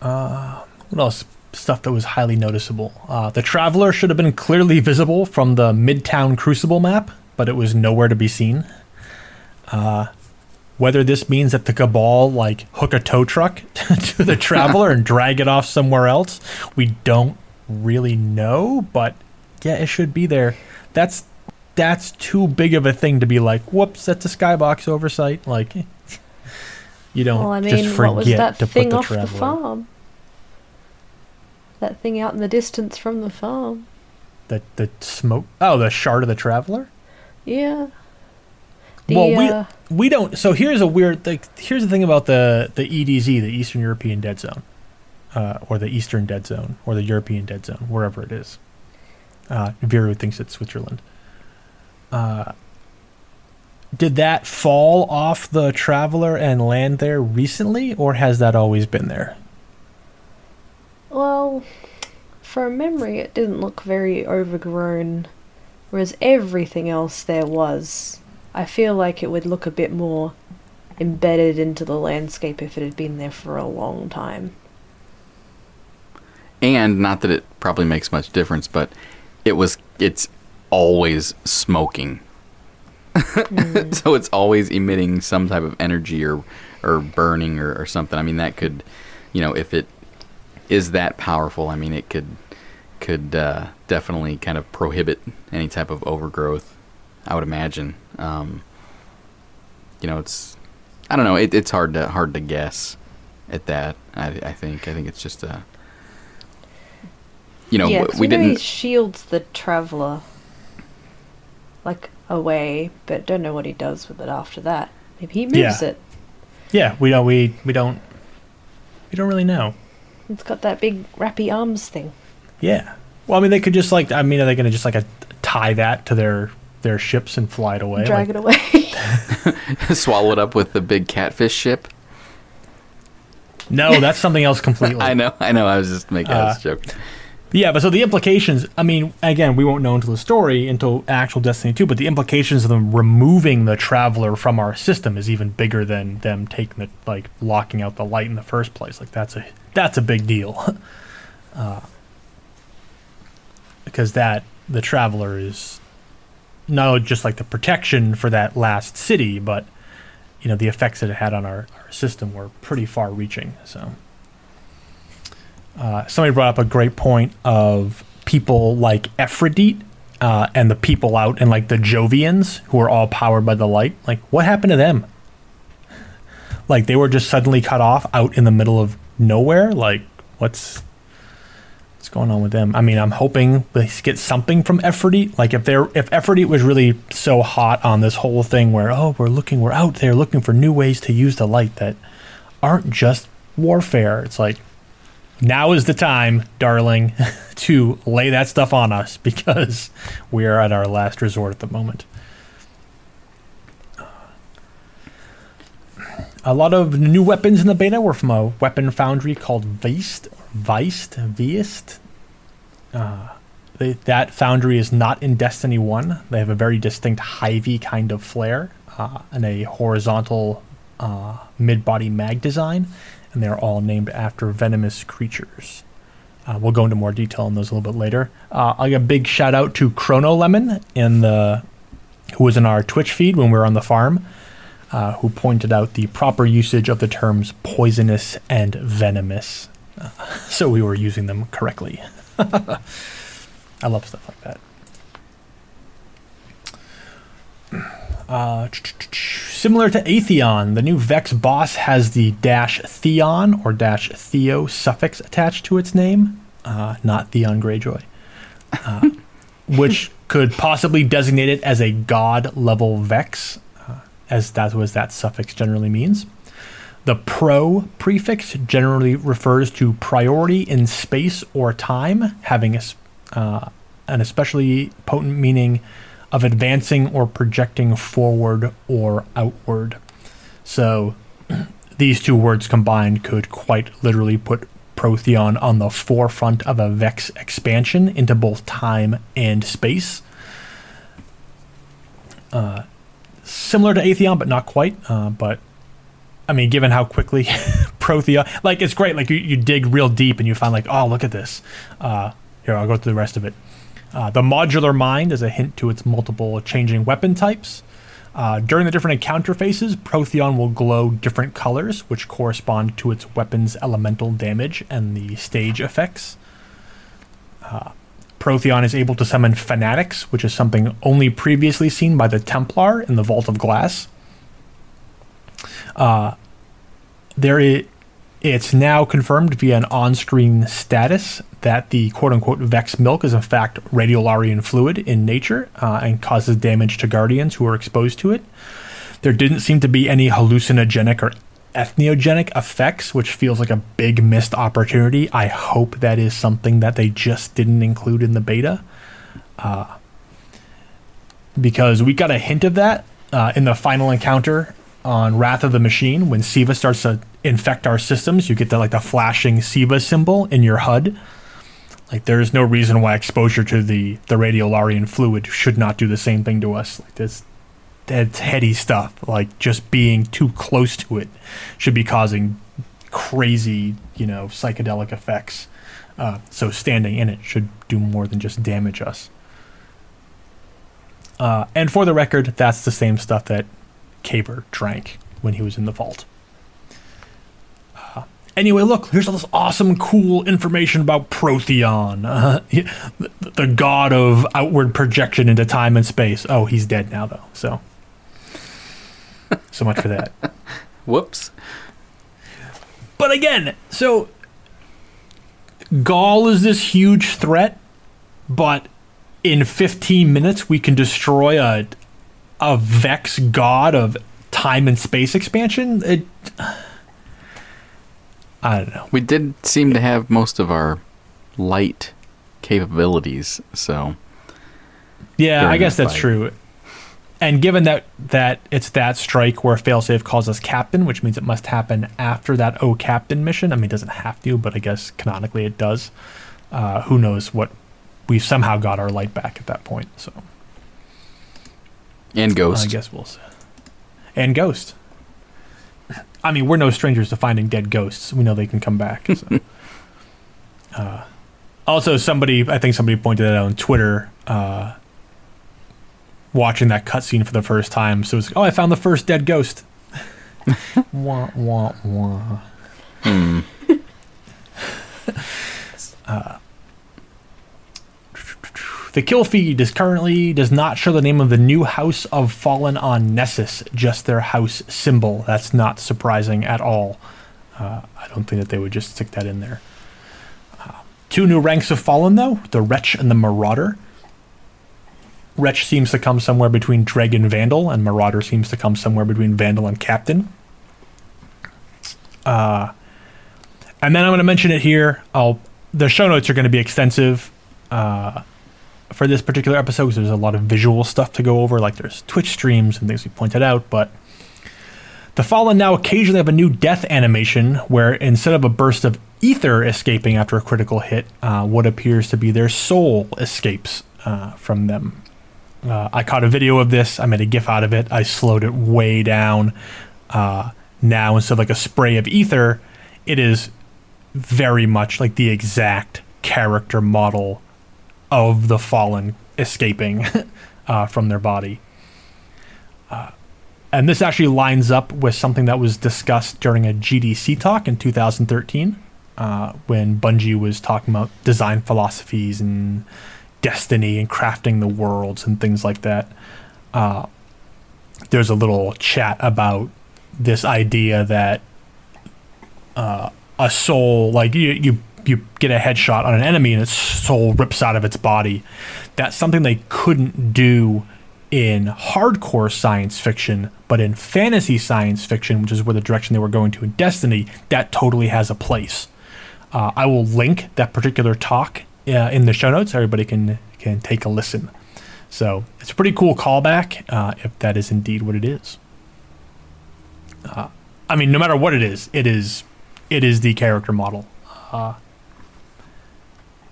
Uh, what else? stuff that was highly noticeable. Uh, the Traveler should have been clearly visible from the Midtown Crucible map, but it was nowhere to be seen. Uh, whether this means that the Cabal like hook a tow truck to the Traveler and drag it off somewhere else, we don't really know. But yeah, it should be there. That's that's too big of a thing to be like, whoops, that's a skybox oversight. Like, you don't well, I mean, just forget to put the Traveler. The farm? that thing out in the distance from the farm. The the smoke. Oh, the shard of the traveler. Yeah. The, well, we uh, we don't. So here's a weird. thing. here's the thing about the the EDZ, the Eastern European Dead Zone, uh, or the Eastern Dead Zone, or the European Dead Zone, wherever it is. Uh, Viru thinks it's Switzerland. Uh, did that fall off the traveler and land there recently, or has that always been there? Well, for memory, it didn't look very overgrown, whereas everything else there was. I feel like it would look a bit more embedded into the landscape if it had been there for a long time. And not that it probably makes much difference, but it was it's always smoking. Mm. so it's always emitting some type of energy or or burning or, or something. I mean that could you know, if it is that powerful. I mean, it could could uh, definitely kind of prohibit any type of overgrowth. I would imagine. Um, you know, it's I don't know. It, it's hard to hard to guess at that. I, I think I think it's just a you know yeah, we, we didn't shields the traveler like away, but don't know what he does with it after that. Maybe he moves yeah. it. Yeah, we don't. We we don't. We don't really know. It's got that big wrappy arms thing. Yeah. Well, I mean, they could just like. I mean, are they going to just like a, tie that to their their ships and fly it away? Drag like, it away. swallow it up with the big catfish ship. No, that's something else completely. I know. I know. I was just making uh, a joke. Yeah, but so the implications, I mean, again, we won't know until the story, until actual Destiny 2, but the implications of them removing the Traveler from our system is even bigger than them taking the, like, locking out the light in the first place. Like, that's a, that's a big deal. uh, because that, the Traveler is not just like the protection for that last city, but, you know, the effects that it had on our, our system were pretty far reaching, so uh, somebody brought up a great point of people like Aphrodite uh, and the people out and like the Jovians who are all powered by the light. Like, what happened to them? Like, they were just suddenly cut off out in the middle of nowhere. Like, what's what's going on with them? I mean, I'm hoping they get something from Aphrodite. Like, if they're if Aphrodite was really so hot on this whole thing, where oh, we're looking, we're out there looking for new ways to use the light that aren't just warfare. It's like now is the time, darling, to lay that stuff on us because we are at our last resort at the moment. A lot of new weapons in the beta were from a weapon foundry called Veist, Veist, Veist. Uh, they, that foundry is not in Destiny 1. They have a very distinct Hy-Vee kind of flare uh, and a horizontal uh, mid-body mag design and they're all named after venomous creatures. Uh, we'll go into more detail on those a little bit later. Uh, I'll give a big shout out to Chrono Lemon in the who was in our Twitch feed when we were on the farm, uh, who pointed out the proper usage of the terms poisonous and venomous, uh, so we were using them correctly. I love stuff like that. Similar to Atheon, the new Vex boss has the dash Theon or dash Theo suffix attached to its name, uh, not Theon Greyjoy, uh, which could possibly designate it as a god level Vex, uh, as that was that suffix generally means. The pro prefix generally refers to priority in space or time, having a, uh, an especially potent meaning of advancing or projecting forward or outward. So these two words combined could quite literally put Protheon on the forefront of a Vex expansion into both time and space. Uh, similar to Atheon, but not quite. Uh, but I mean, given how quickly Protheon, like it's great. Like you, you dig real deep and you find like, oh, look at this. Uh, here, I'll go through the rest of it. Uh, the modular mind is a hint to its multiple changing weapon types. Uh, during the different encounter phases, Protheon will glow different colors, which correspond to its weapon's elemental damage and the stage effects. Uh, Protheon is able to summon fanatics, which is something only previously seen by the Templar in the Vault of Glass. Uh, it's now confirmed via an on screen status that the quote unquote Vex milk is in fact radiolarian fluid in nature uh, and causes damage to guardians who are exposed to it. There didn't seem to be any hallucinogenic or entheogenic effects, which feels like a big missed opportunity. I hope that is something that they just didn't include in the beta. Uh, because we got a hint of that uh, in the final encounter on Wrath of the Machine when Siva starts to infect our systems, you get the like the flashing Siva symbol in your HUD. Like there is no reason why exposure to the the radiolarian fluid should not do the same thing to us. Like this that's heady stuff. Like just being too close to it should be causing crazy, you know, psychedelic effects. Uh, so standing in it should do more than just damage us. Uh, and for the record, that's the same stuff that Kabr drank when he was in the vault. Anyway, look, here's all this awesome, cool information about Protheon, uh, the, god of outward projection into time and space. Oh, he's dead now, though. So, so much for that. Whoops. But again, so Ghaul is this huge threat, but in 15 minutes we can destroy a a Vex god of time and space expansion. It I don't know. We did seem to have most of our light capabilities, so. Yeah, I guess that's true. And given that that it's that strike where failsafe calls us captain, which means it must happen after that O captain mission. I mean, it doesn't have to, but I guess canonically it does. uh, who knows what we've somehow got our light back at that point. So and Ghost. I guess we'll see. And Ghost. I mean, we're no strangers to finding dead ghosts. We know they can come back. So. uh, also, somebody, I think somebody pointed that out on Twitter, uh, watching that cutscene for the first time. So it's, oh, I found the first dead ghost. wah, wah, wah. Hmm. uh, the kill feed is currently does not show the name of the new House of Fallen on Nessus, just their house symbol. That's not surprising at all. Uh, I don't think that they would just stick that in there. Uh, two new ranks of Fallen, though the Wretch and the Marauder. Wretch seems to come somewhere between Dreg and Vandal, and Marauder seems to come somewhere between Vandal and Captain. Uh, and then I'm going to mention it here. I'll the show notes are going to be extensive. Uh, for this particular episode because there's a lot of visual stuff to go over, like there's Twitch streams and things we pointed out. But the Fallen now occasionally have a new death animation where instead of a burst of ether escaping after a critical hit, uh, what appears to be their soul escapes uh, from them. Uh, I caught a video of this. I made a GIF out of it. I slowed it way down. Uh, now, instead of like a spray of ether, it is very much like the exact character model of the fallen escaping uh, from their body. Uh, and this actually lines up with something that was discussed during a GDC talk in 2013 uh, when Bungie was talking about design philosophies and destiny and crafting the worlds and things like that. Uh, there's a little chat about this idea that uh, a soul, like you, you you get a headshot on an enemy and its soul rips out of its body. That's something they couldn't do in hardcore science fiction, but in fantasy science fiction, which is where the direction they were going to in Destiny, that totally has a place. Uh, I will link that particular talk uh, in the show notes. Everybody can can take a listen. So it's a pretty cool callback, uh, if that is indeed what it is. Uh, I mean, no matter what it is, it is it is the character model.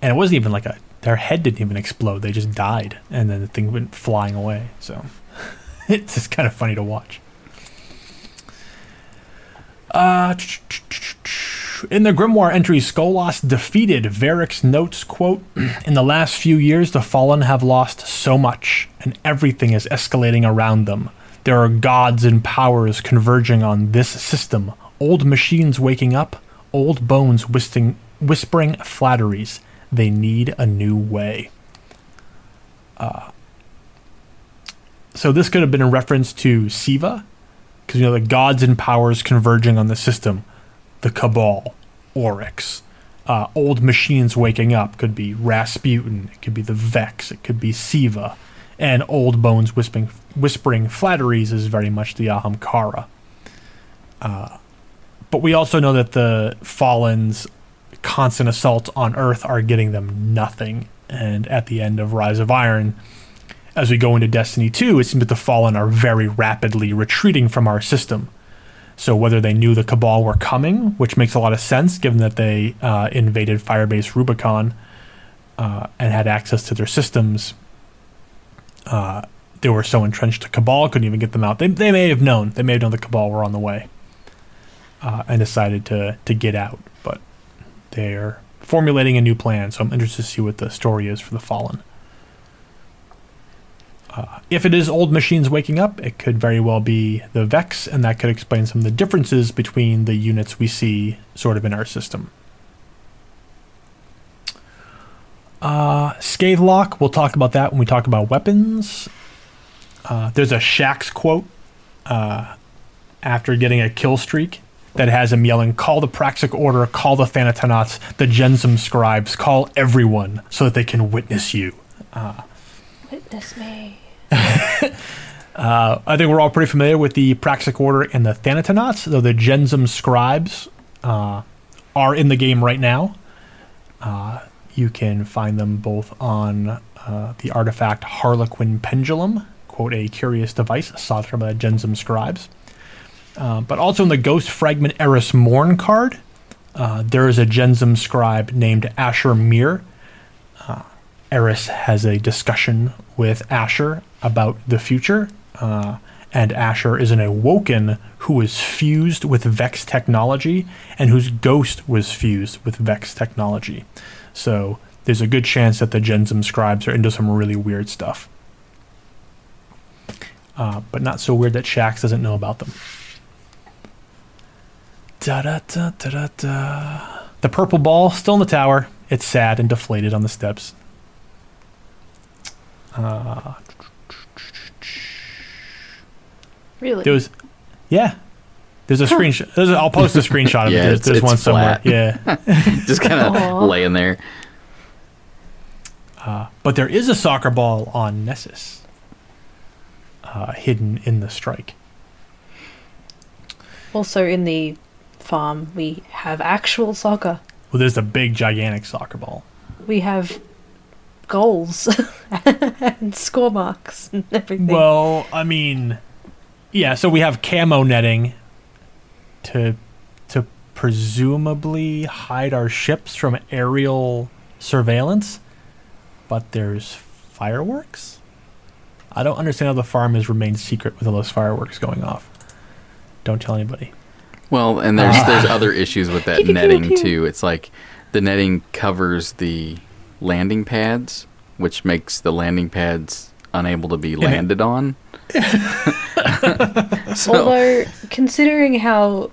And it wasn't even like a their head didn't even explode; they just died, and then the thing went flying away. So it's just kind of funny to watch. Uh, in the Grimoire entry, Skolas defeated Variks notes, quote, In the last few years, the Fallen have lost so much, and everything is escalating around them. There are gods and powers converging on this system, old machines waking up, old bones whispering flatteries. They need a new way. Uh, so this could have been a reference to Siva, because you know the gods and powers converging on the system, the Cabal, Oryx, uh, old machines waking up could be Rasputin, it could be the Vex, it could be Siva, and old bones whispering whispering flatteries is very much the Ahamkara. Uh, but we also know that the Fallen's constant assaults on Earth are getting them nothing. And at the end of Rise of Iron, as we go into Destiny 2, it seems that the Fallen are very rapidly retreating from our system. So whether they knew the Cabal were coming, which makes a lot of sense given that they uh, invaded Firebase Rubicon uh, and had access to their systems, uh, they were so entrenched the Cabal couldn't even get them out. They, they may have known. They may have known the Cabal were on the way uh, and decided to, to get out. They're formulating a new plan, so I'm interested to see what the story is for the Fallen. Uh, if it is old machines waking up, it could very well be the Vex, and that could explain some of the differences between the units we see sort of in our system. Uh, Scathelock, we'll talk about that when we talk about weapons. Uh, there's a Shaxx quote uh, after getting a kill streak that has him yelling, Call the Praxic Order, call the Thanatonauts, the Gensym Scribes, call everyone so that they can witness you. Uh, witness me. uh, I think we're all pretty familiar with the Praxic Order and the Thanatonauts, though the Gensym Scribes uh, are in the game right now. Uh, you can find them both on uh, the artifact Harlequin Pendulum, quote, a curious device sought from the Gensym Scribes. Uh, but also in the Ghost Fragment Eris Morn card, uh, there is a Gensym scribe named Asher Mir uh, Eris has a discussion with Asher about the future. Uh, and Asher is an awoken who is fused with Vex technology and whose ghost was fused with Vex technology. So there's a good chance that the Gensym scribes are into some really weird stuff. Uh, but not so weird that Shaxx doesn't know about them. Da da da da da da. The purple ball still in the tower. It's sad and deflated on the steps. Uh, Really? there was, yeah. There's a screenshot. There's a, I'll post a screenshot of Yeah, it. There's, there's it's one somewhere. Yeah. Just kind of laying there. Uh, but there is a soccer ball on Nessus, uh, hidden in the strike. also, in the farm, we have actual soccer. Well, there's a big, gigantic soccer ball. We have goals and score marks and everything. Well, I mean, yeah. So we have camo netting to to presumably hide our ships from aerial surveillance, but there's fireworks. I don't understand how the farm has remained secret with all those fireworks going off. Don't tell anybody. Well, and there's Ah. there's other issues with that netting too. It's like the netting covers the landing pads, which makes the landing pads unable to be landed on. so Although, considering how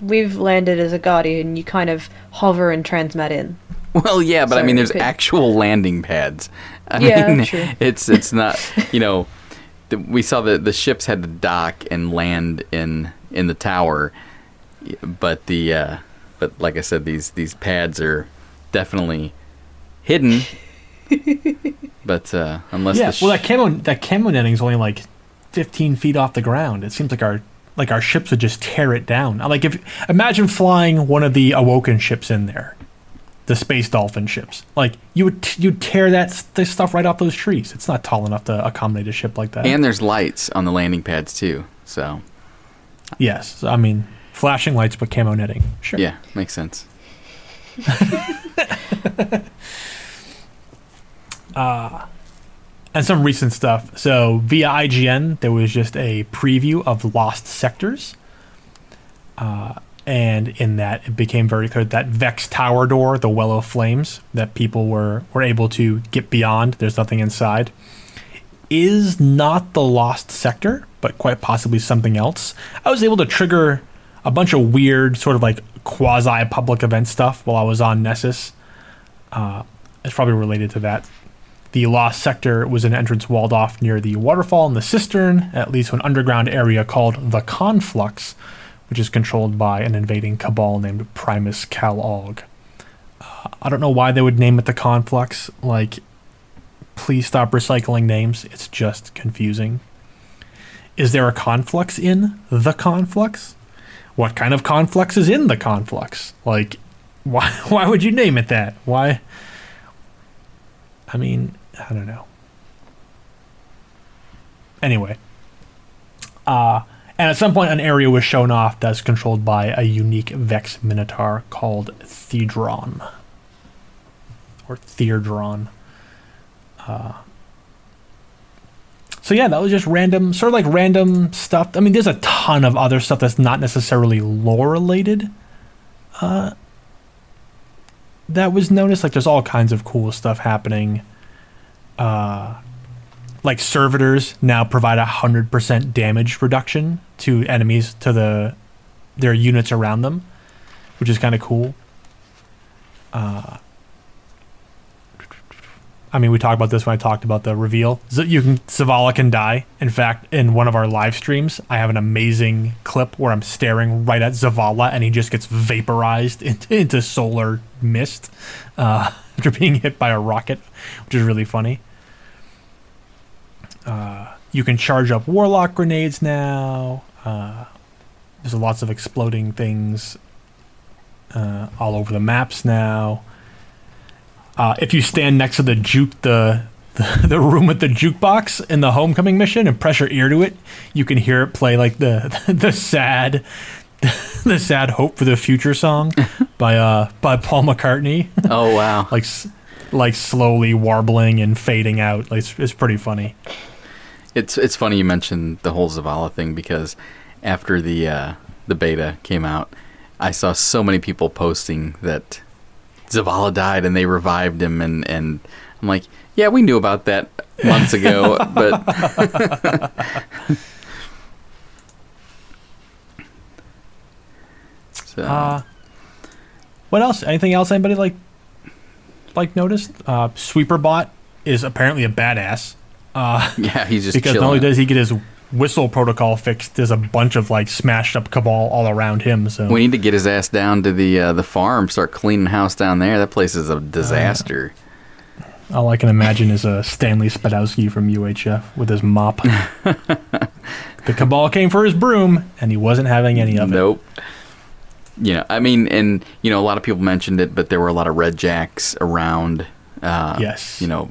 we've landed as a guardian, you kind of hover and transmat in. well, yeah, but I mean, you there's could- actual landing pads. I Yeah, mean, true. it's it's not you know. The, we saw that the ships had to dock and land in in the tower, but the uh, but like I said, these these pads are definitely hidden. but uh, unless yeah. the sh- well, that camo that camo netting is only like 15 feet off the ground. It seems like our like our ships would just tear it down. Like if imagine flying one of the awoken ships in there, the space dolphin ships. Like you would t- you'd tear that this stuff right off those trees. It's not tall enough to accommodate a ship like that. and there's lights on the landing pads too. So yes, I mean flashing lights but camo netting. Sure. yeah, makes sense. and some recent stuff. So via IGN, there was just a preview of Lost Sectors, uh, and in that it became very clear that Vex Tower door, the well of flames that people were were able to get beyond. There's nothing inside. Is not the Lost Sector, but quite possibly something else. I was able to trigger a bunch of weird, sort of like quasi public event stuff while I was on Nessus. Uh, it's probably related to that. The lost sector was an entrance walled off near the waterfall and the cistern. at least an underground area called the Conflux, which is controlled by an invading cabal named Primus Cal-Og. Uh, I don't know why they would name it the Conflux. Like, please stop recycling names. It's just confusing. Is there a conflux in the conflux? What kind of conflux is in the conflux? Like, why why would you name it that? Why? I mean, I don't know. Anyway, uh, and at some point, an area was shown off that's controlled by a unique Vex Minotaur called Thedron. Or Theodron. Uh, so yeah, that was just random, sort of like random stuff. I mean, there's a ton of other stuff that's not necessarily lore related. Uh, that was noticed. Like, there's all kinds of cool stuff happening. Uh, like servitors now provide a hundred percent damage reduction to enemies to the their units around them, which is kind of cool. Uh, I mean, we talked about this when I talked about the reveal. You can Zavala can die. In fact, in one of our live streams, I have an amazing clip where I'm staring right at Zavala and he just gets vaporized into, into solar mist uh, after being hit by a rocket, which is really funny. Uh, you can charge up warlock grenades now. Uh, there's lots of exploding things uh, all over the maps now. Uh, if you stand next to the juke, the, the the room with the jukebox in the homecoming mission, and press your ear to it, you can hear it play like the the sad, the sad hope for the future song by uh by Paul McCartney. Oh wow. like like slowly warbling and fading out. Like, it's, it's pretty funny. It's it's funny you mentioned the whole Zavala thing because after the uh, the beta came out, I saw so many people posting that Zavala died and they revived him, and and I'm like, yeah, we knew about that months ago, but. so, Uh, what else? Anything else? Anybody like like noticed? Uh, Sweeperbot is apparently a badass. Uh, yeah, he's just because not only does he get his whistle protocol fixed, there's a bunch of like smashed up cabal all around him. So we need to get his ass down to the uh, the farm, start cleaning house down there. That place is a disaster. all I can imagine is a Stanley Spadowski from UHF with his mop. the cabal came for his broom, and he wasn't having any of it. Nope. You know, I mean, and you know, a lot of people mentioned it, but there were a lot of red jacks around. Uh, Yes. You know,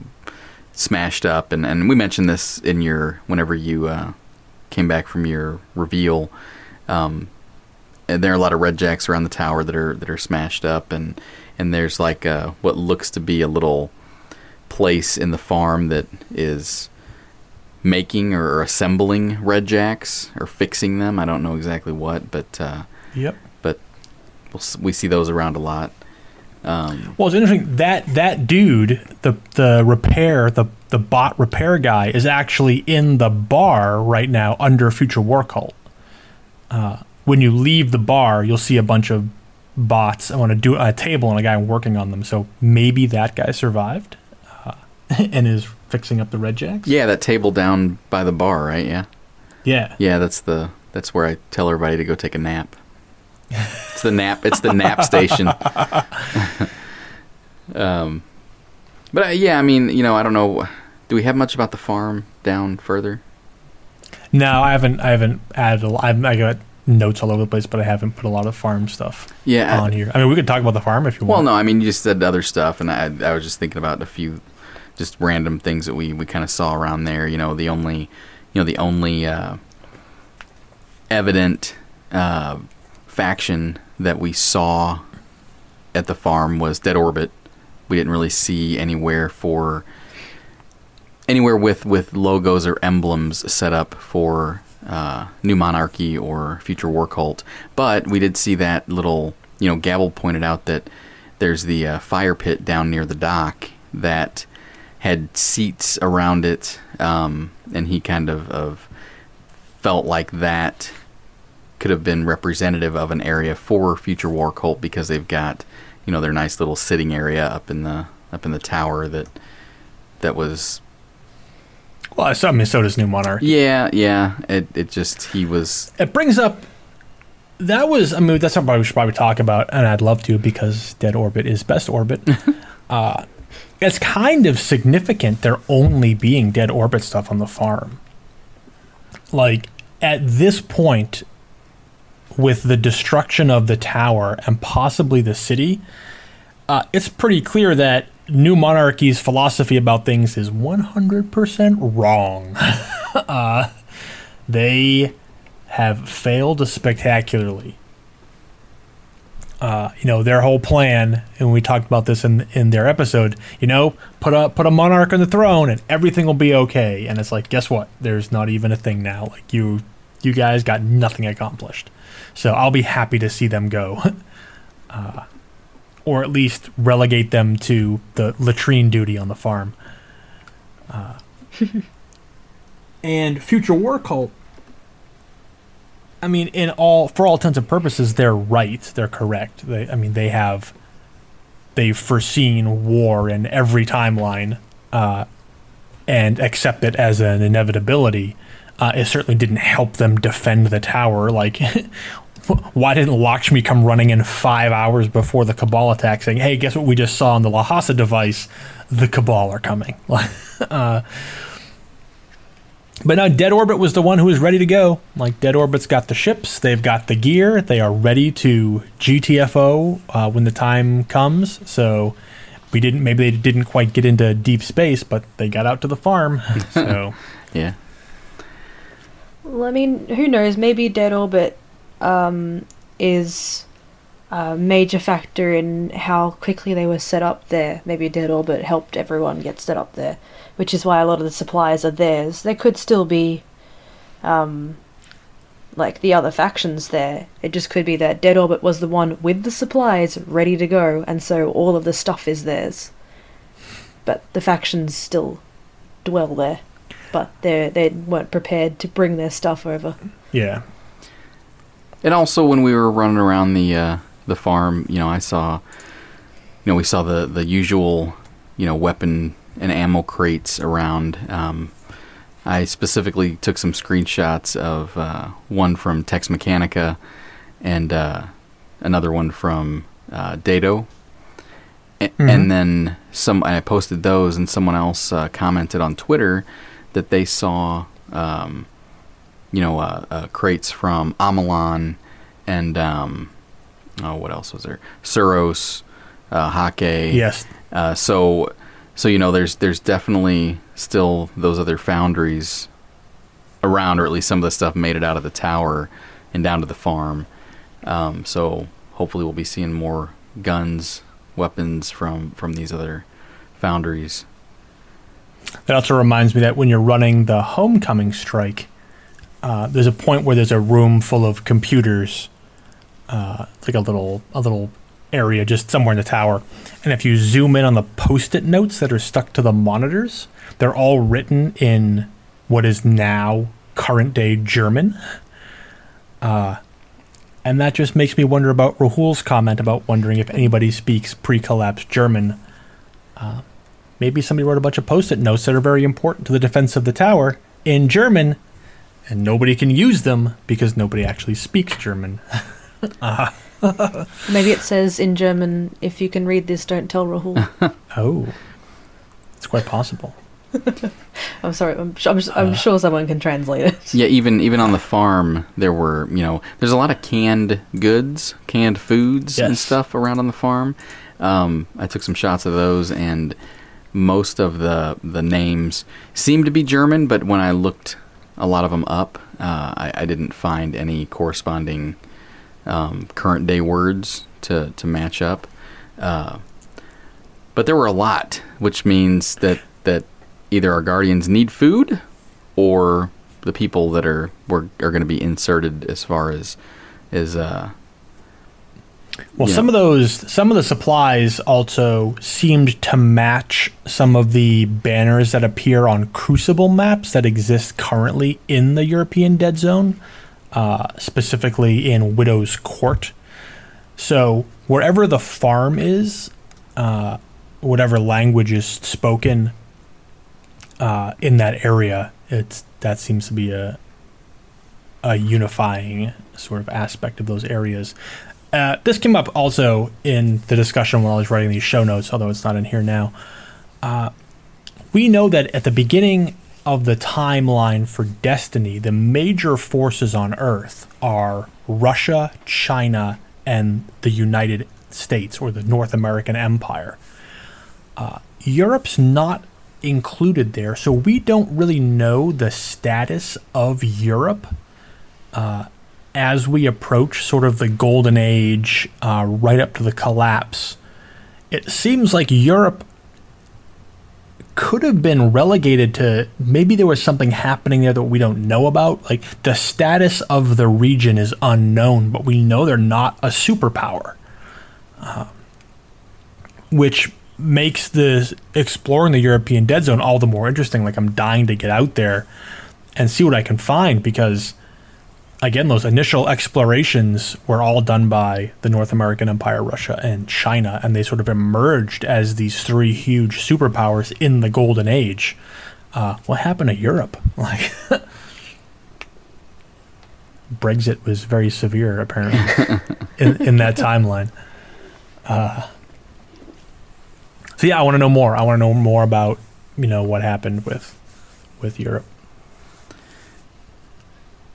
smashed up, and and we mentioned this in your whenever you uh, came back from your reveal. Um, and there are a lot of red jacks around the tower that are that are smashed up, and and there's like uh what looks to be a little place in the farm that is making or assembling red jacks or fixing them. I don't know exactly what, but uh, Yep. but we'll, we see those around a lot. Um, Well, it's interesting that that dude, the the repair, the the bot repair guy, is actually in the bar right now under Future War Cult. Uh, when you leave the bar, you'll see a bunch of bots on a, do- a table and a guy working on them. So maybe that guy survived uh, and is fixing up the red jacks. yeah, that table down by the bar, right? Yeah, Yeah. yeah. That's the that's where I tell everybody to go take a nap. It's the nap. It's the nap station. um, but uh, yeah, I mean, you know, I don't know. Do we have much about the farm down further? No, I haven't. I haven't added. A, I've, I got notes all over the place, but I haven't put a lot of farm stuff Yeah. on here. I mean, we could talk about the farm if you Well, want. Well, no, I mean you just said other stuff, and I I was just thinking about a few just random things that we we kind of saw around there. You know, the only you know the only uh, evident uh, faction that we saw at the farm was Dead Orbit. We didn't really see anywhere for anywhere with with logos or emblems set up for uh, New Monarchy or Future War Cult, but we did see that little. You know, Gabble pointed out that there's the uh, fire pit down near the dock that had seats around it, um, and he kind of, of felt like that could have been representative of an area for Future War Cult because they've got you know their nice little sitting area up in the up in the tower that that was Well, I mean, so does New Monarch. yeah yeah it it just he was It brings up that was. a move. that's something we should probably talk about, and I'd love to because Dead Orbit is best orbit. uh, it's kind of significant there only being Dead Orbit stuff on the farm. Like at this point, with the destruction of the tower and possibly the city, uh, it's pretty clear that New Monarchy's philosophy about things is 100% wrong. uh, they have failed spectacularly. Uh, you know their whole plan, and we talked about this in in their episode. You know, put a put a monarch on the throne, and everything will be okay. And it's like, guess what? There's not even a thing now. Like you, you guys got nothing accomplished. So I'll be happy to see them go, uh, or at least relegate them to the latrine duty on the farm. Uh, and future war cult I mean, in all for all intents and purposes, they're right. They're correct. They, I mean, they have they've foreseen war in every timeline uh, and accept it as an inevitability. Uh, it certainly didn't help them defend the tower. Like, why didn't Lakshmi come running in five hours before the Cabal attack, saying, "Hey, guess what we just saw on the Lhasa device? The Cabal are coming." uh, but now Dead Orbit was the one who was ready to go. Like Dead Orbit's got the ships, they've got the gear, they are ready to GTFO uh, when the time comes. So we didn't maybe they didn't quite get into deep space, but they got out to the farm. so yeah Well, I mean, who knows? Maybe Dead Orbit um, is a major factor in how quickly they were set up there. Maybe Dead Orbit helped everyone get set up there, which is why a lot of the supplies are theirs. There could still be, um, like the other factions there. It just could be that Dead Orbit was the one with the supplies ready to go, and so all of the stuff is theirs. But the factions still dwell there, but they they weren't prepared to bring their stuff over. Yeah. And also, when we were running around the uh, the farm, you know, I saw, you know, we saw the the usual, you know, weapon and ammo crates around. Um, I specifically took some screenshots of uh, one from Tex Mechanica and uh, another one from uh, Daito. A- Mhm. And then some, I posted those, and someone else uh, commented on Twitter that they saw, um, you know, uh, uh, crates from Omolon and um, oh, what else was there? Suros, uh, Häkke. Yes. Uh, so, so you know, there's there's definitely still those other foundries around, or at least some of the stuff made it out of the tower and down to the farm. Um, so hopefully, we'll be seeing more guns, weapons from from these other foundries. That also reminds me that when you're running the homecoming strike, uh, there's a point where there's a room full of computers. Uh, like a little a little area just somewhere in the tower, and if you zoom in on the post-it notes that are stuck to the monitors, they're all written in what is now current day German. Uh, and that just makes me wonder about Rahool's comment about wondering if anybody speaks pre-collapse German. Uh, maybe somebody wrote a bunch of post-it notes that are very important to the defense of the tower in German, and nobody can use them because nobody actually speaks German. Maybe it says in German, "If you can read this, don't tell Rahool." Oh, it's quite possible. I'm sorry. I'm, I'm, s- I'm sure someone can translate it. Yeah, even even on the farm, there were you know there's a lot of canned goods, canned foods and stuff around on the farm. Um, I took some shots of those, and most of the the names seem to be German, but when I looked a lot of them up, uh, I, I didn't find any corresponding um, current day words to to match up. Uh, but there were a lot, which means that that either our guardians need food or the people that are were, are going to be inserted as far as as uh Well, Yeah. some of those, some of the supplies also seemed to match some of the banners that appear on Crucible maps that exist currently in the European Dead Zone, uh, specifically in Widow's Court. So wherever the farm is, uh, whatever language is spoken uh, in that area, it's that seems to be a a unifying sort of aspect of those areas. Uh, this came up also in the discussion while I was writing these show notes, although it's not in here now. Uh, we know that at the beginning of the timeline for Destiny, the major forces on Earth are Russia, China, and the United States or the North American Empire. Uh, Europe's not included there, so we don't really know the status of Europe uh, as we approach sort of the golden age, uh, right up to the collapse. It seems like Europe could have been relegated to maybe there was something happening there that we don't know about. Like the status of the region is unknown, but we know they're not a superpower, uh, which makes the exploring the European dead zone all the more interesting. Like I'm dying to get out there and see what I can find because again, those initial explorations were all done by the North American Empire, Russia, and China, and they sort of emerged as these three huge superpowers in the Golden Age. Uh, what happened to Europe? Like, Brexit was very severe, apparently, in, in that timeline. Uh, so yeah, I want to know more. I want to know more about you know what happened with with Europe.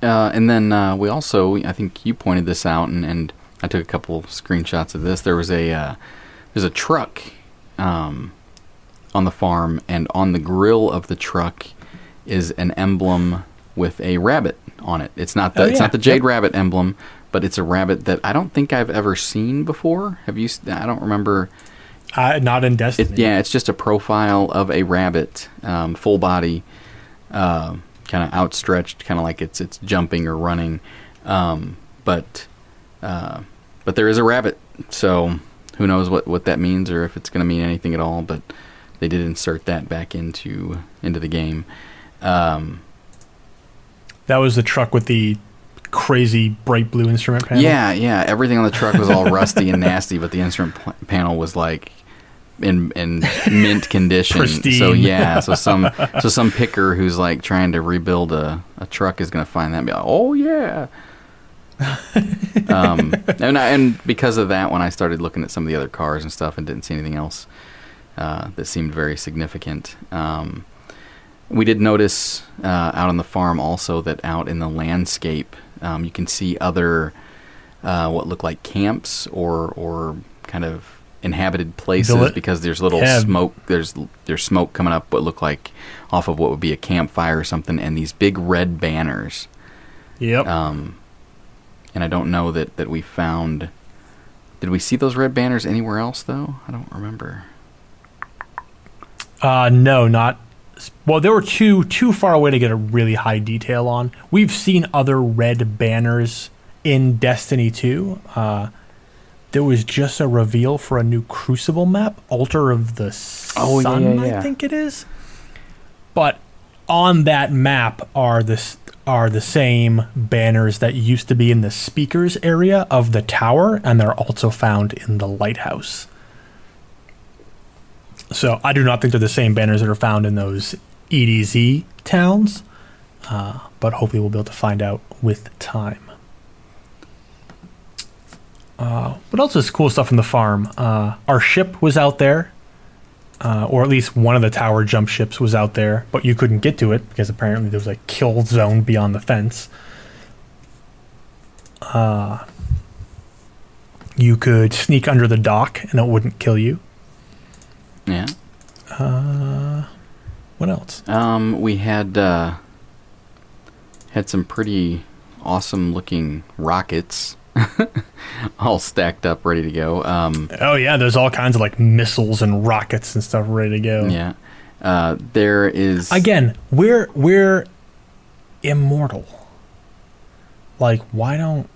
Uh, and then uh, we also, I think you pointed this out, and, and I took a couple screenshots of this. There was a uh, there's a truck um, on the farm, and on the grill of the truck is an emblem with a rabbit on it. It's not the Oh, it's not the jade Yep. rabbit emblem, but it's a rabbit that I don't think I've ever seen before. Have you? I don't remember. Uh, not in Destiny. It, yeah, it's just a profile of a rabbit, um, full body, uh, kind of outstretched, kind of like it's it's jumping or running, um, but uh, but there is a rabbit, so who knows what, what that means or if it's going to mean anything at all. But they did insert that back into into the game. Um, That was the truck with the crazy bright blue instrument panel. Yeah, yeah. Everything on the truck was all rusty and nasty, but the instrument pl- panel was like in in mint condition. So yeah, so some so some picker who's like trying to rebuild a, a truck is gonna find that and be like, oh yeah. um, and I, and because of that, when I started looking at some of the other cars and stuff and didn't see anything else uh, that seemed very significant, um, we did notice uh, out on the farm also that out in the landscape um, you can see other uh, what look like camps or or kind of inhabited places Villi- because there's little Yeah. smoke there's there's smoke coming up what look like off of what would be a campfire or something and these big red banners Yep. um, and I don't know that that we found did we see those red banners anywhere else though I don't remember Uh, no, not. Well, there were two too far away to get a really high detail on. We've seen other red banners in Destiny 2. Uh, there was just a reveal for a new Crucible map, Altar of the Sun, Oh, yeah, yeah, yeah. I think it is. But on that map are the are the same banners that used to be in the speakers area of the tower, and they're also found in the lighthouse. So I do not think they're the same banners that are found in those EDZ towns, uh, but hopefully we'll be able to find out with time. Uh, what else is cool stuff from the farm? Uh, our ship was out there, uh, or at least one of the tower jump ships was out there, but you couldn't get to it because apparently there was a kill zone beyond the fence. Uh, you could sneak under the dock and it wouldn't kill you. yeah Uh, what else? Um, we had uh, had some pretty awesome looking rockets, all stacked up, ready to go. Um, Oh yeah, there's all kinds of like missiles and rockets and stuff ready to go. yeah, uh, there is Again, we're we're immortal. Like, why don't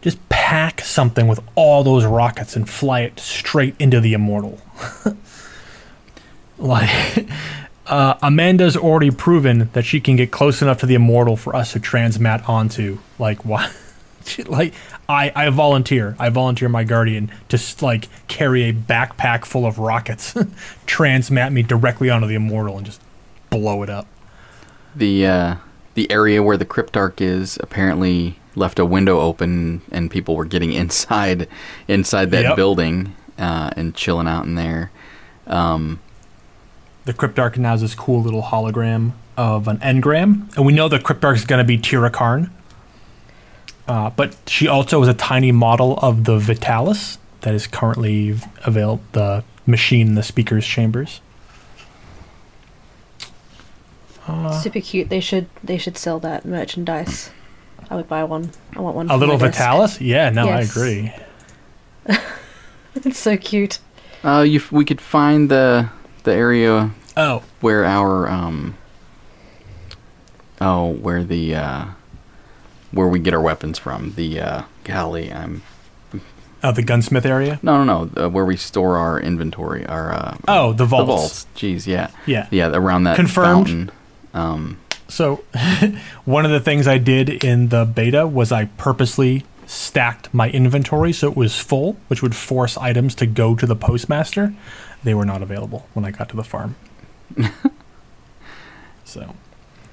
just pack something with all those rockets and fly it straight into the immortal? like, uh, Amanda's already proven that she can get close enough to the immortal for us to transmat onto. Like, why? Like, I I volunteer. I volunteer my guardian to like carry a backpack full of rockets, transmat me directly onto the immortal, and just blow it up. the uh, the area where the cryptarch is apparently left a window open and people were getting inside inside that Yep. building uh, and chilling out in there. Um, The Cryptarch now has this cool little hologram of an engram, and we know the Cryptarch is going to be Tyra Karn. Uh, but she also is a tiny model of the Vitalis that is currently available, the machine in the speaker's chambers. Super cute. They should they should sell that merchandise. I would buy one. I want one. A for little my desk. Vitalis? Yeah, no, Yes. I agree. It's so cute. uh, you, f- we could find the the area Oh, where our um oh where the uh where we get our weapons from the uh golly i'm oh, the gunsmith area? no no no uh, where we store our inventory our uh Oh, the the vaults. vaults jeez yeah Yeah. yeah around that Confirmed. fountain um So, one of the things I did in the beta was I purposely stacked my inventory so it was full, which would force items to go to the postmaster. They were not available when I got to the farm. so,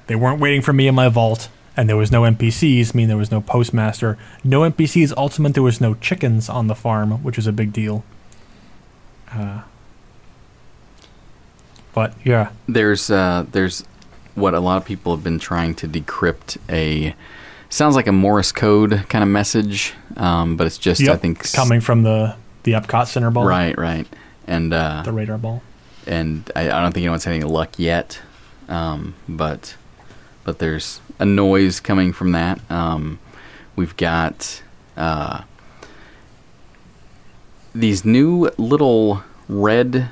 they weren't waiting for me in my vault, and there was no NPCs, meaning there was no postmaster. No NPCs also meant there was no chickens on the farm, which was a big deal. Uh, but yeah, there's uh there's what a lot of people have been trying to decrypt a sounds like a morse code kind of message um but it's just i think coming from the the Epcot Center ball, right right and uh The radar ball. and I, I don't think anyone's had any luck yet. Um, but but there's a noise coming from that. Um, we've got uh, these new little red.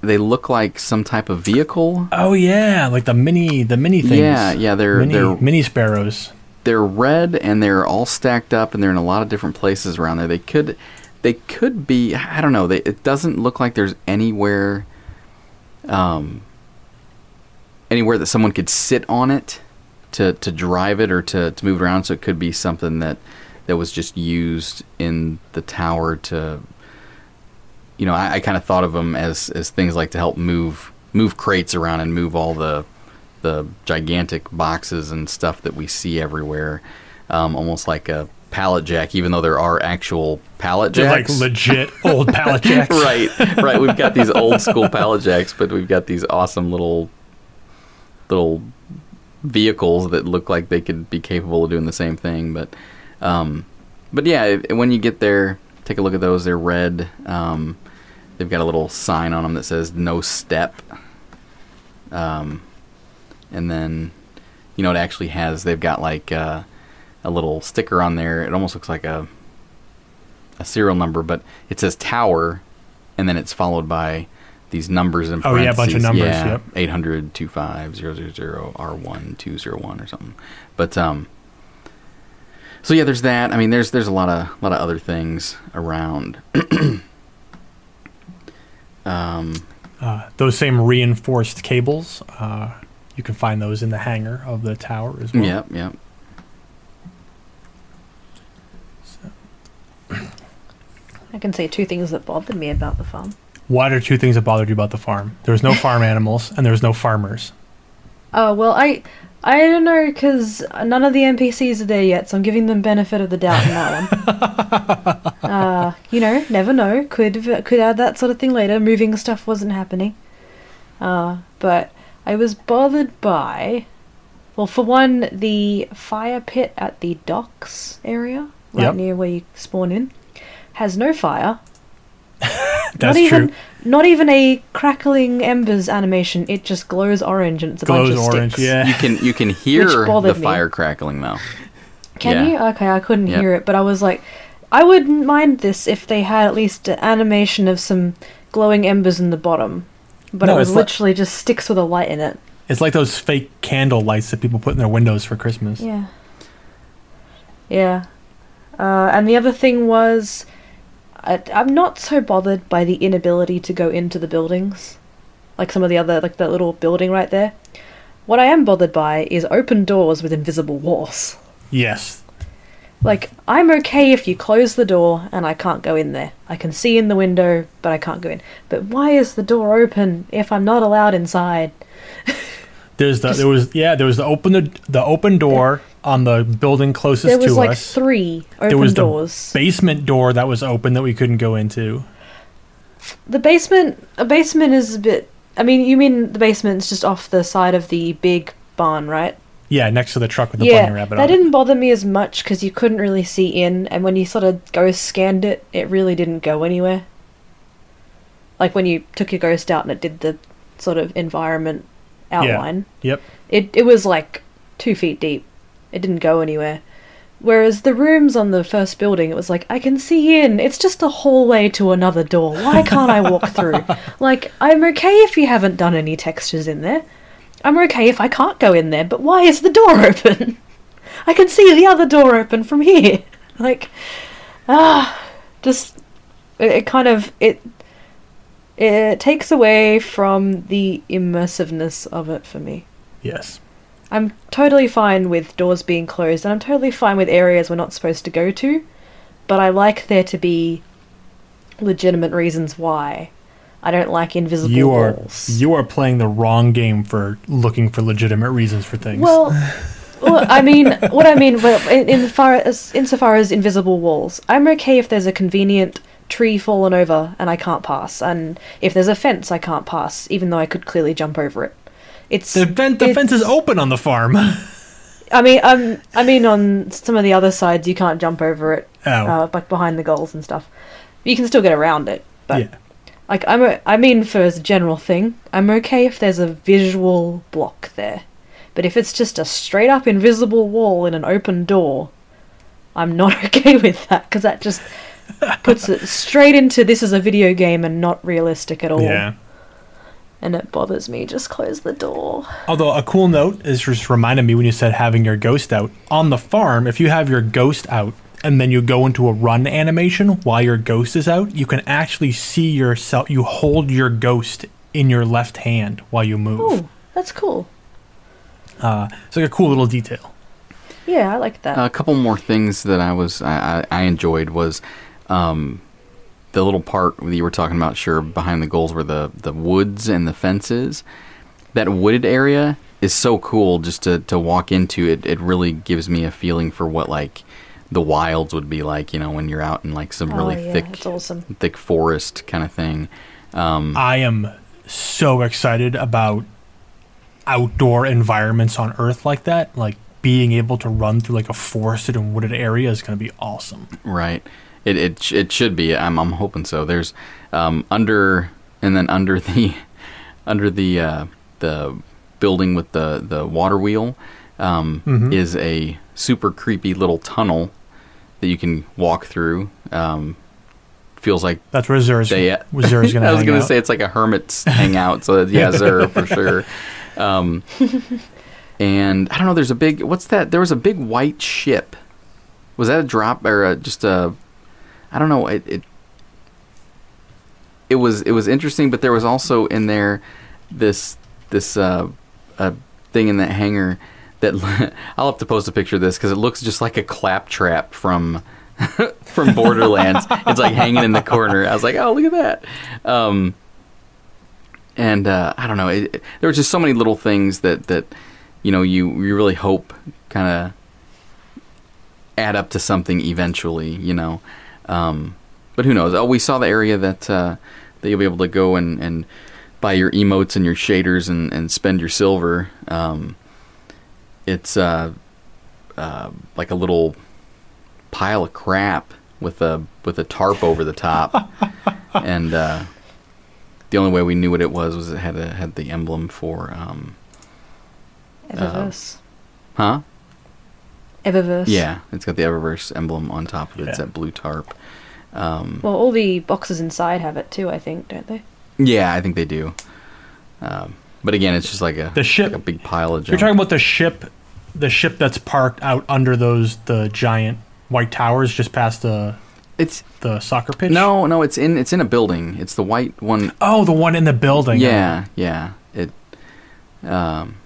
They look like some type of vehicle. Oh yeah, like the mini the mini things. Yeah, yeah, they're mini, they're mini sparrows. they're red and they're all stacked up and they're in a lot of different places around there. They could they could be I don't know. They, it doesn't look like there's anywhere um anywhere that someone could sit on it to to drive it or to to move it around so it could be something that that was just used in the tower to you know, I, I kind of thought of them as as things like to help move move crates around and move all the the gigantic boxes and stuff that we see everywhere, um, almost like a pallet jack. Even though there are actual pallet They're like legit old pallet jacks. right, right. We've got these old school pallet jacks, but we've got these awesome little little vehicles that look like they could be capable of doing the same thing. But um, but yeah, when you get there, take a look at those. They're red. Um, they've got a little sign on them that says "No Step." Um, and then you know it actually has. They've got like uh, a little sticker on there. It almost looks like a a serial number, but it says tower, and then it's followed by these numbers in Oh, yeah, a bunch of parentheses. numbers, Yeah, yep. 800 25 000 R1 201 or something. But um so yeah, there's that. I mean, there's there's a lot of lot of other things around. um Uh, those same reinforced cables, uh, you can find those in the hangar of the tower as well. yep, yep. I can say two things that bothered me about the farm. What are two things that bothered you about the farm? There was no farm animals, and there was no farmers. Oh well, I I don't know because none of the NPCs are there yet, so I'm giving them benefit of the doubt in that one. uh, you know, never know. Could could add that sort of thing later. Moving stuff wasn't happening. Uh, but I was bothered by, well, for one, the fire pit at the docks area, right Yep. near where you spawn in, has no fire. That's not even true. not even a crackling embers animation. It just glows orange and it's a Glows bunch of orange, sticks. yeah. You can you can hear the me. fire crackling though. Can Yeah. you? Okay, I couldn't Yep. hear it, but I was like, I wouldn't mind this if they had at least an animation of some glowing embers in the bottom. But No, it was it's like- literally just sticks with a light in it. It's like those fake candle lights that people put in their windows for Christmas. Yeah. Yeah. Uh, and the other thing was, I, I'm not so bothered by the inability to go into the buildings, like some of the other, like that little building right there. What I am bothered by is open doors with invisible walls. Yes. Like, I'm okay if you close the door and I can't go in there. I can see in the window, but I can't go in. But why is the door open if I'm not allowed inside? There's the there was yeah there was the open the, the open door on the building closest to us. There was like us. three open there was doors. the basement door that was open that we couldn't go into. The basement, a basement is a bit. I mean, you mean the basement's just off the side of the big barn, right? Yeah, next to the truck with the yeah, bunny rabbit that didn't bother me as much because you couldn't really see in, and when you sort of ghost scanned it, it really didn't go anywhere. Like when you took your ghost out and it did the sort of environment outline, it. Yep. it it was like two feet deep. It didn't go anywhere. Whereas the rooms on the first building, it was like I can see in. It's just a hallway to another door. Why can't I walk through? like I'm okay if you haven't done any textures in there. I'm okay if I can't go in there. But why is the door open? I can see the other door open from here. Like, ah, just it, it kind of it it takes away from the immersiveness of it for me. Yes. I'm totally fine with doors being closed, and I'm totally fine with areas we're not supposed to go to, but I like there to be legitimate reasons why. I don't like invisible You are walls. you are playing the wrong game for looking for legitimate reasons for things. Well, well, I mean, what I mean, well, in, in far as insofar as invisible walls, I'm okay if there's a convenient tree fallen over and I can't pass, and if there's a fence I can't pass, even though I could clearly jump over it. It's the, fen- the fence is open on the farm. I mean, um, I mean, on some of the other sides, you can't jump over it, Oh. uh, like behind the goals and stuff. You can still get around it, but yeah. like I'm, o- I mean, for as a general thing, I'm okay if there's a visual block there, but if it's just a straight up invisible wall in an open door, I'm not okay with that because that just puts it straight into this is a video game and not realistic at all. Yeah. And it bothers me. Just close the door. Although a cool note is just reminded me when you said having your ghost out on the farm. If you have your ghost out and then you go into a run animation while your ghost is out, you can actually see yourself. You hold your ghost in your left hand while you move. Oh, that's cool. Uh, it's like a cool little detail. Yeah, I like that. A couple more things that I was I, I I enjoyed was um, the little part that you were talking about, sure, behind the goals where the the woods and the fences. That wooded area is so cool just to to walk into. It it really gives me a feeling for what like the wilds would be like. You know, when you're out in like some really oh, yeah, thick awesome. thick forest kind of thing. Um, I am so excited about outdoor environments on Earth like that. Like being able to run through like a forested and wooded area is going to be awesome. Right. It it it should be. I'm I'm hoping so. There's um, under and then under the under the uh, the building with the the water wheel um, Mhm. is a super creepy little tunnel that you can walk through. Um, feels like That's where Xur's, they. where Xur's going to I was gonna out. say it's like a hermit's hangout. So yeah, Zer for sure. Um, and I don't know. There's a big. What's that? There was a big white ship. Was that a drop or a, just a? I don't know. It, it it was it was interesting, but there was also in there this this uh, thing in that hangar that I'll have to post a picture of this because it looks just like a claptrap from from Borderlands. it's like hanging in the corner. I was like, oh, look at that. Um, and uh, I don't know. It, it- there were just so many little things that that you know you you really hope kind of add up to something eventually. You know, um, but who knows? Oh, we saw the area that uh, that you'll be able to go and and buy your emotes and your shaders and and spend your silver. Um, it's uh, uh, like a little pile of crap with a with a tarp over the top, and uh, the only way we knew what it was was it had a, had the emblem for um, Eververse. huh Eververse. yeah it's got the Eververse emblem on top of it. It's that blue tarp. Um, Well, all the boxes inside have it too, I think, don't they? yeah, I think they do. Um, but again, it's just like a The ship- like a big pile of You're talking about the ship, the ship that's parked out under those the giant white towers just past the it's the soccer pitch. no, no, it's in it's in a building. It's the white one Oh, the one in the building. Yeah, yeah. It um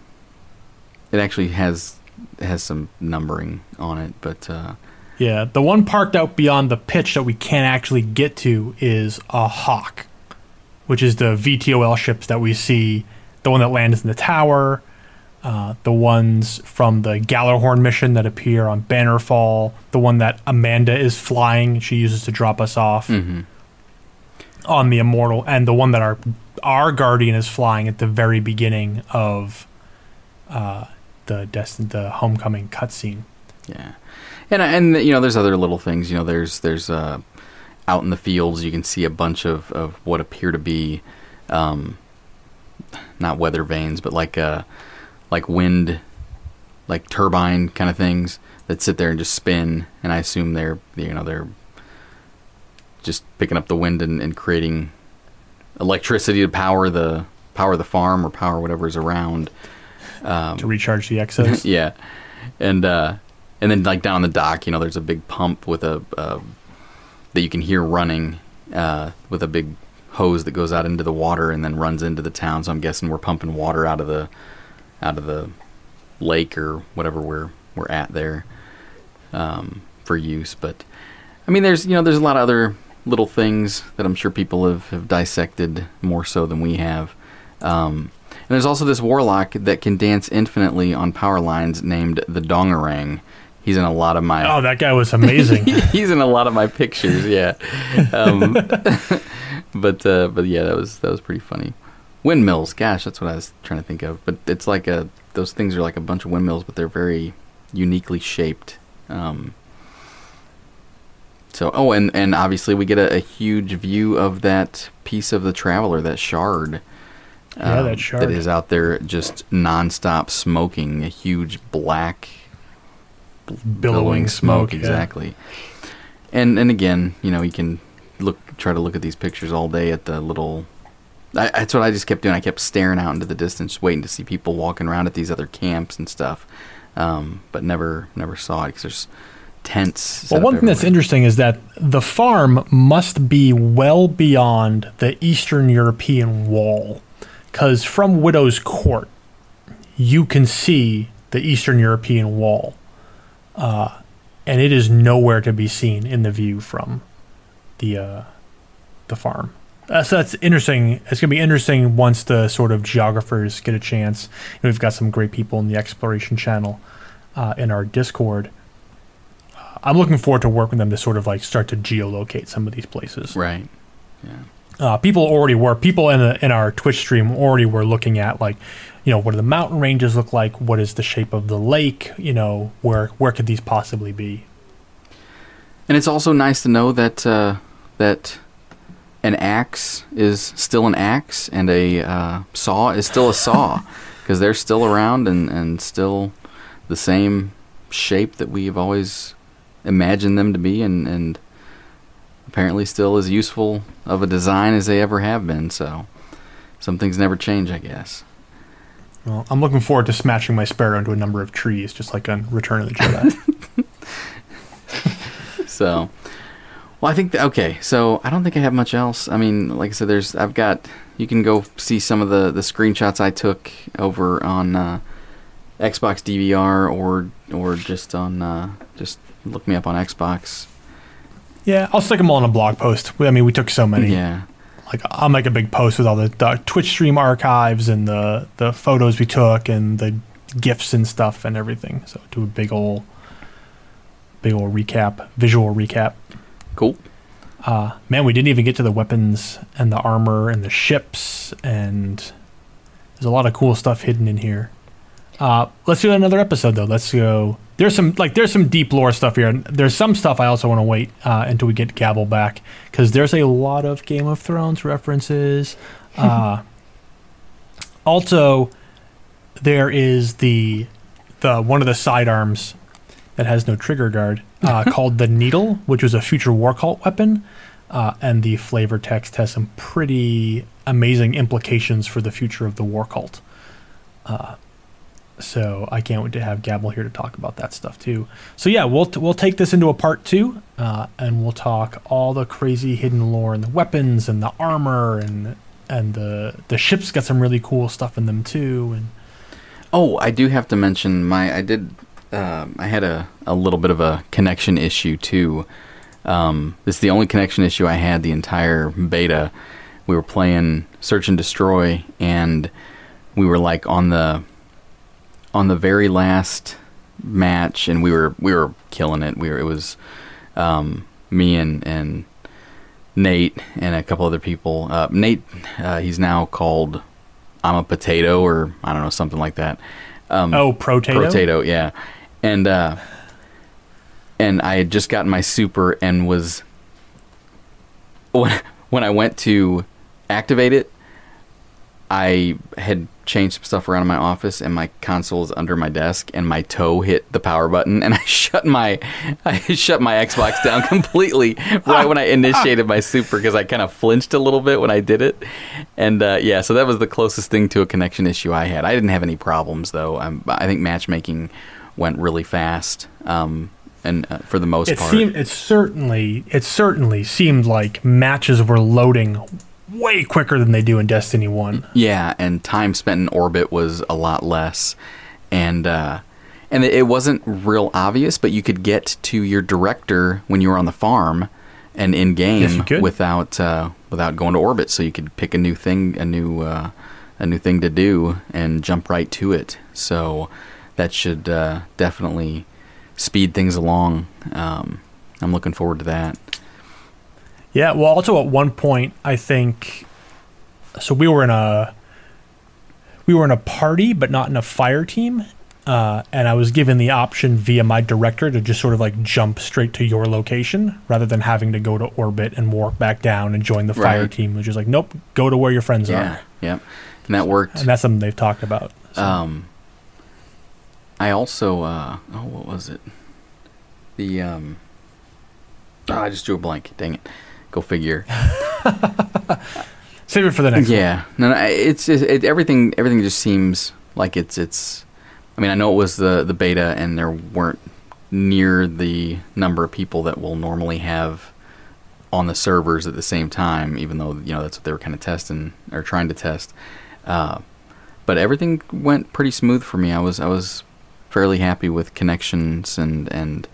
it actually has has some numbering on it, but uh Yeah, the one parked out beyond the pitch that we can't actually get to is a Hawk, which is the VTOL ships that we see. The one that lands in the tower, uh, the ones from the Gjallarhorn mission that appear on Bannerfall, the one that Amanda is flying, she uses to drop us off mhm. on the Immortal, and the one that our our Guardian is flying at the very beginning of uh, the Destin the Homecoming cutscene. yeah. And and you know there's other little things, you know there's there's uh out in the fields you can see a bunch of of what appear to be um not weather vanes, but like uh like wind like turbine kind of things that sit there and just spin and I assume they're you know they're just picking up the wind and, and creating electricity to power the power the farm or power whatever's around. Um, to recharge the Exos. yeah, and uh, and then like down on the dock, you know, there's a big pump with a uh, that you can hear running uh, with a big hose that goes out into the water and then runs into the town. So I'm guessing we're pumping water out of the out of the lake or whatever we're we're at there um, for use. But I mean, there's you know there's a lot of other little things that I'm sure people have, have dissected more so than we have. Um, and there's also this warlock that can dance infinitely on power lines named the Dongerang. He's in a lot of my Oh, that guy was amazing. he's in a lot of my pictures, yeah. Um, but uh, but yeah, that was that was pretty funny. Windmills, gosh, that's what I was trying to think of. But it's like a those things are like a bunch of windmills, but they're very uniquely shaped. Um, so oh, and and obviously we get a, a huge view of that piece of the Traveler, that shard. Yeah, that um, shard. that is out there just nonstop smoking a huge black billowing, billowing smoke. yeah. exactly. And and again, you know, you can look try to look at these pictures all day at the little. I, that's what I just kept doing. I kept staring out into the distance, waiting to see people walking around at these other camps and stuff, um, but never never saw it because there's tents. Well, one thing that's interesting is that the farm must be well beyond the Eastern European wall, because from Widow's Court, you can see the Eastern European wall, uh, and it is nowhere to be seen in the view from the uh, the farm. Uh, so that's interesting. It's going to be interesting once the sort of geographers get a chance. We've got some great people in the exploration channel uh, in our Discord. I'm looking forward to work with them to sort of like start to geolocate some of these places. right. Yeah. Uh, people already were people in the, in our Twitch stream already were looking at like, you know, what do the mountain ranges look like? What is the shape of the lake? You know, where where could these possibly be? And it's also nice to know that uh, that an axe is still an axe and a uh, saw is still a saw because they're still around and, and still the same shape that we've always imagined them to be and, and apparently still as useful of a design as they ever have been. So some things never change, I guess. Well, I'm looking forward to smashing my sparrow into a number of trees, just like on Return of the Jedi. So, well, I think that, okay. So I don't think I have much else. I mean, like I said, there's I've got you can go see some of the the screenshots I took over on uh, Xbox DVR or or just on uh, just look me up on Xbox. Yeah, I'll stick them all in a blog post. I mean, we took so many. Yeah, like I'll make a big post with all the, the Twitch stream archives and the the photos we took and the gifs and stuff and everything. So do a big old big old recap, visual recap. cool. Uh, man, we didn't even get to the weapons and the armor and the ships and there's a lot of cool stuff hidden in here. Uh, let's do another episode though. Let's go. There's some like there's some deep lore stuff here. There's some stuff I also want to wait uh, until we get Gabble back because there's a lot of Game of Thrones references. Uh, also, there is the the one of the sidearms that has no trigger guard uh, called the Needle, which was a future war cult weapon. Uh, and the flavor text has some pretty amazing implications for the future of the war cult. Uh, so I can't wait to have Gabble here to talk about that stuff too. So yeah, we'll t- we'll take this into a part two, uh, and we'll talk all the crazy hidden lore and the weapons and the armor and and the the ships got some really cool stuff in them too. And Oh, I do have to mention my I did um, I had a, a little bit of a connection issue too. Um, this is the only connection issue I had the entire beta. We were playing Search and Destroy, and we were like on the on the very last match, and we were we were killing it. We were it was um, me and and Nate and a couple other people. Uh, Nate, uh, he's now called I'm a potato or I don't know something like that. Um, oh, Protato. Potato, yeah. And uh and I had just gotten my super and was when when I went to activate it, I had changed some stuff around in my office and my console is under my desk and my toe hit the power button and I shut my I shut my Xbox down completely right when I initiated my super because I kind of flinched a little bit when I did it. And uh, yeah, so that was the closest thing to a connection issue I had. I didn't have any problems though. i I think matchmaking went really fast. Um, and uh, for the most It part, seemed it certainly it certainly seemed like matches were loading way quicker than they do in Destiny One. Yeah, and time spent in orbit was a lot less, and uh, and it wasn't real obvious, but you could get to your director when you were on the farm and in game could. without uh, without going to orbit. So you could pick a new thing, a new uh, a new thing to do, and jump right to it. So that should uh, definitely speed things along. Um, I'm looking forward to that. Yeah, well, also at one point, I think, so we were in a, we were in a party, but not in a fire team, uh, and I was given the option via my director to just sort of like jump straight to your location rather than having to go to orbit and walk back down and join the fire Right. team. Which is like, nope, go to where your friends Yeah, are, yep, and that worked. and that's something they've talked about. So, Um, I also, uh, oh, what was it? the um. Oh, I just drew a blank. Dang it. Go figure. Save it for the next. Yeah, no, no it's, it's it, everything. Everything just seems like it's it's. I mean, I know it was the the beta, and there weren't near the number of people that we'll normally have on the servers at the same time. Even though you know that's what they were kind of testing or trying to test. Uh, but everything went pretty smooth for me. I was I was fairly happy with connections and and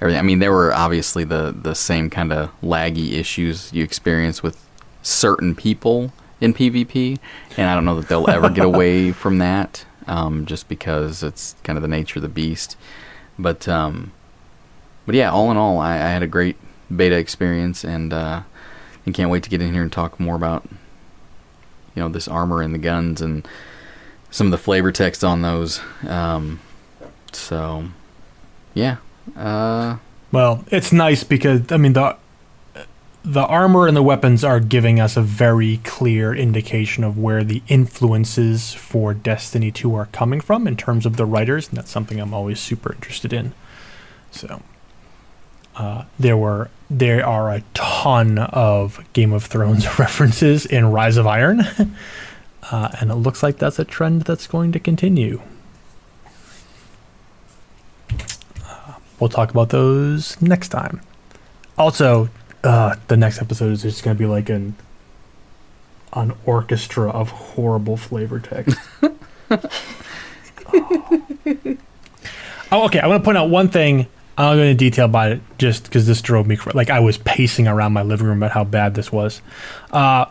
everything. I mean, there were obviously the the same kind of laggy issues you experience with certain people in PvP, and I don't know that they'll ever get away from that, um, just because it's kind of the nature of the beast. But um, but yeah, all in all, I, I had a great beta experience, and uh, and can't wait to get in here and talk more about you know this armor and the guns and some of the flavor text on those. Um, so yeah. Uh, well, it's nice because I mean the the armor and the weapons are giving us a very clear indication of where the influences for Destiny 2 are coming from in terms of the writers, and that's something I'm always super interested in. So, uh, there were there are a ton of Game of Thrones references in Rise of Iron, uh, and it looks like that's a trend that's going to continue. We'll talk about those next time. Also, uh, the next episode is just going to be like an an orchestra of horrible flavor text. oh. oh. okay. I want to point out one thing. I'm not going into detail about it just because this drove me like I was pacing around my living room about how bad this was. Uh,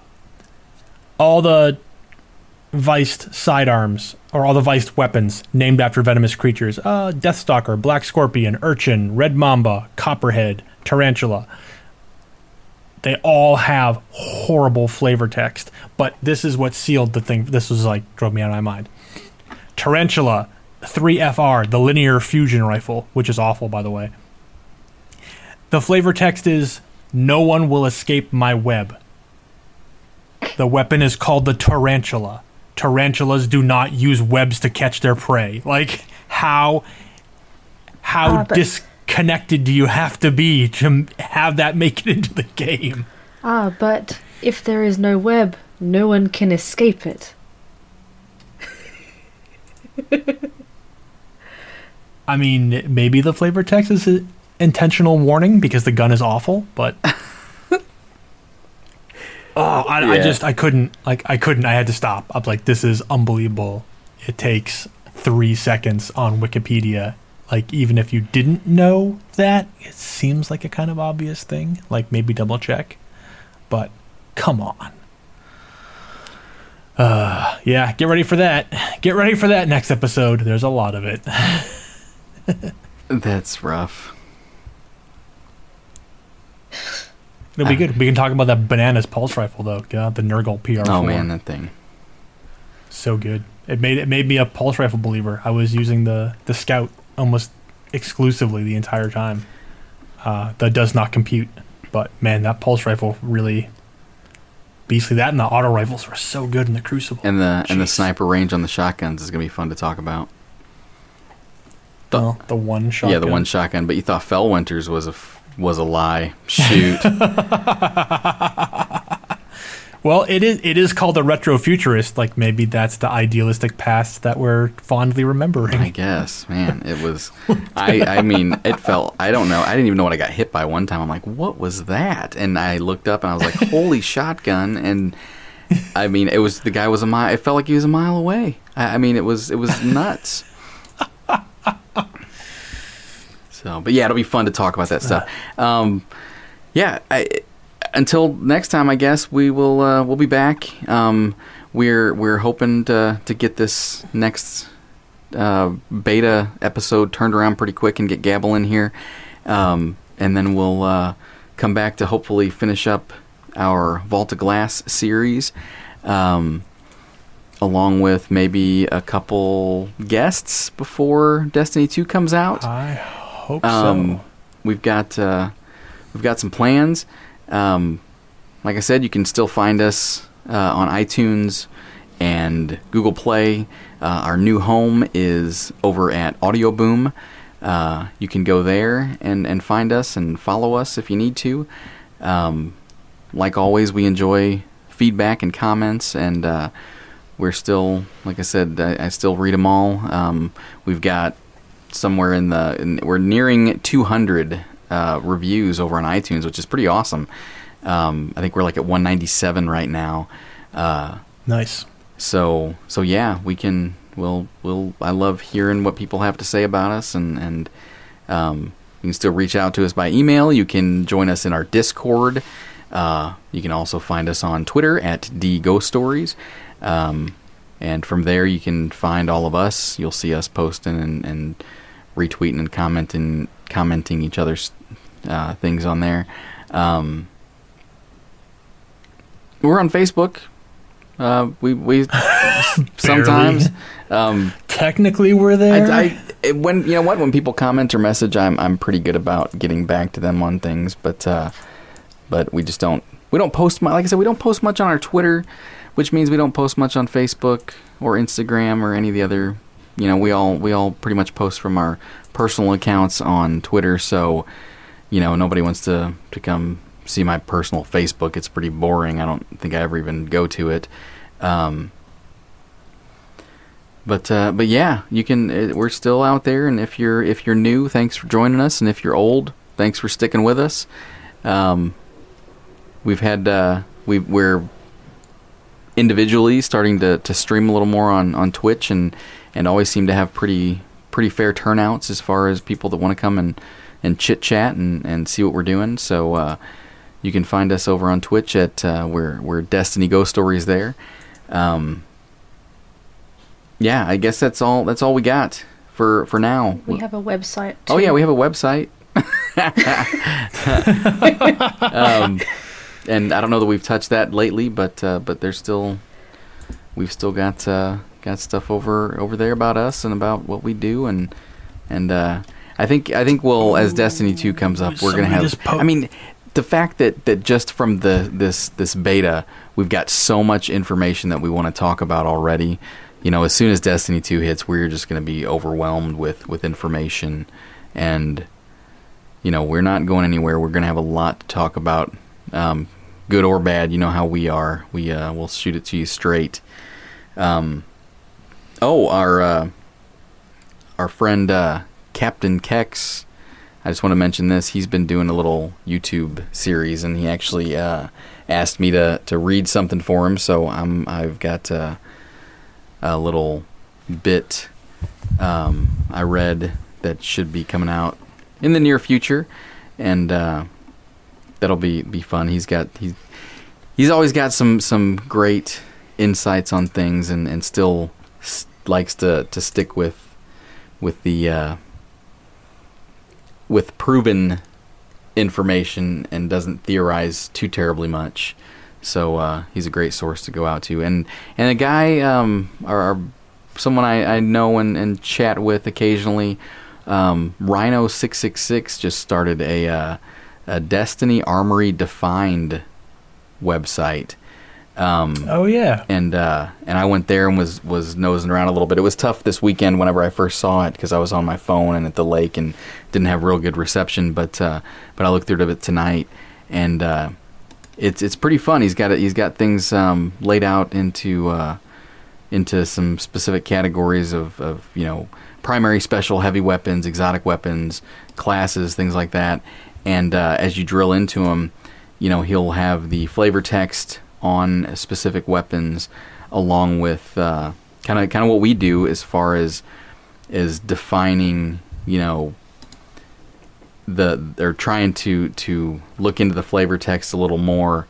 all the Veist sidearms or all the Veist weapons named after venomous creatures: uh, Deathstalker, Black Scorpion, Urchin, Red Mamba, Copperhead, Tarantula they all have horrible flavor text, but this is what sealed the thing. This was like drove me out of my mind. Tarantula 3FR, the linear fusion rifle, which is awful by the way. The flavor text is no one will escape my web. The weapon is called the tarantula. Tarantulas do not use webs to catch their prey. Like how how uh, dis connected do you have to be to have that make it into the game? Ah, but if there is no web, no one can escape it. I mean, maybe the flavor text is an intentional warning because the gun is awful, but oh, I, yeah. I, just I couldn't like I couldn't. I had to stop. I'm like, this is unbelievable. It takes three seconds on Wikipedia like even if you didn't know that, it seems like a kind of obvious thing. Like maybe double check, but come on. Uh, yeah, get ready for that. Get ready for that next episode. There's a lot of it. That's rough. It'll be good. We can talk about that bananas pulse rifle though. God, the Nergal PR. Oh man, that thing. So good. It made it made me a pulse rifle believer. I was using the the scout almost exclusively the entire time. Uh, that does not compute, but man, that pulse rifle really beastly. That and the auto rifles were so good in the Crucible. And the Jeez. and the sniper range on the shotguns is gonna be fun to talk about. The, well, the one shotgun. Yeah, the one shotgun. But you thought Fellwinter's was a was a lie. Shoot. Well, it is it is called a retrofuturist. Like maybe that's the idealistic past that we're fondly remembering. I guess, man, it was. I I mean, it felt. I don't know. I didn't even know what I got hit by one time. I'm like, what was that? And I looked up and I was like, holy shotgun! And I mean, it was the guy was a mile. It felt like he was a mile away. I, I mean, it was it was nuts. So, but yeah, it'll be fun to talk about that stuff. Um, yeah, I until next time, I guess we will uh, we'll be back. Um, we're we're hoping to to get this next uh, beta episode turned around pretty quick and get Gabble in here, um, and then we'll uh, come back to hopefully finish up our Vault of Glass series, um, along with maybe a couple guests before Destiny Two comes out. Hope um, so. We've got uh, we've got some plans. Um, like I said, you can still find us uh, on iTunes and Google Play. Uh, our new home is over at Audio Boom, uh, you can go there and, and find us and follow us if you need to. Um, like always, we enjoy feedback and comments, and uh, we're still, like I said, I, I still read them all. Um, we've got somewhere in the, in, we're nearing 200 uh, reviews over on iTunes, which is pretty awesome. Um, I think we're like at 197 right now. Uh, nice. So so yeah, we can. We'll we'll. I love hearing what people have to say about us, and and um, you can still reach out to us by email. You can join us in our Discord. Uh, you can also find us on Twitter at D Ghost Stories. Um, and from there, you can find all of us. You'll see us posting and, and retweeting and commenting, commenting each other's uh, things on there. Um, we're on Facebook. Uh, we we sometimes um, technically we're there. I, I, when you know what when people comment or message, I'm I'm pretty good about getting back to them on things, but uh, but we just don't we don't post much. Like I said, we don't post much on our Twitter, which means we don't post much on Facebook or Instagram or any of the other. You know, we all we all pretty much post from our personal accounts on Twitter, so you know nobody wants to to come see my personal Facebook. It's pretty boring. I don't think I ever even go to it. Um, but uh, but yeah, you can. It, we're still out there, and if you're if you're new, thanks for joining us, and if you're old, thanks for sticking with us. Um, we've had uh, we we're individually starting to, to stream a little more on, on Twitch, and and always seem to have pretty pretty fair turnouts as far as people that want to come and and chit chat and, and see what we're doing. So uh, you can find us over on Twitch at uh, we're we're Destiny Ghost Stories there. Um, yeah, I guess that's all. That's all we got for for now. We have a website. Too. Oh yeah, we have a website. um, and I don't know that we've touched that lately, but uh, but there's still we've still got uh, got stuff over over there about us and about what we do and and uh, I think I think we'll as Destiny Two comes up, we're gonna have. I mean, the fact that that just from the this this beta, we've got so much information that we want to talk about already. You know, as soon as Destiny Two hits, we're just gonna be overwhelmed with with information and you know we're not going anywhere. We're going to have a lot to talk about, um, good or bad. You know how we are. We uh, will shoot it to you straight. Um, oh, our uh, our friend uh, Captain Kex. I just want to mention this. He's been doing a little YouTube series, and he actually uh, asked me to, to read something for him. So I'm I've got uh, a little bit um, I read that should be coming out in the near future, and uh, that'll be be fun. He's got he's he's always got some some great insights on things, and and still likes to to stick with with the uh, with proven information and doesn't theorize too terribly much. So uh, he's a great source to go out to, and and a guy, um, or, or someone I, I know and, and chat with occasionally um, Rhino six six six just started a, uh, a Destiny Armory Defined website. Um, oh yeah, and uh, and I went there and was was nosing around a little bit. It was tough this weekend whenever I first saw it because I was on my phone and at the lake and didn't have real good reception. But uh, but I looked through it tonight and uh, it's it's pretty fun. He's got it. He's got things um, laid out into uh, into some specific categories of, of you know primary, special, heavy weapons, exotic weapons, classes, things like that. And uh, as you drill into them, you know he'll have the flavor text on specific weapons, along with kind of kind of what we do as far as is defining, you know, the they're trying to to look into the flavor text a little more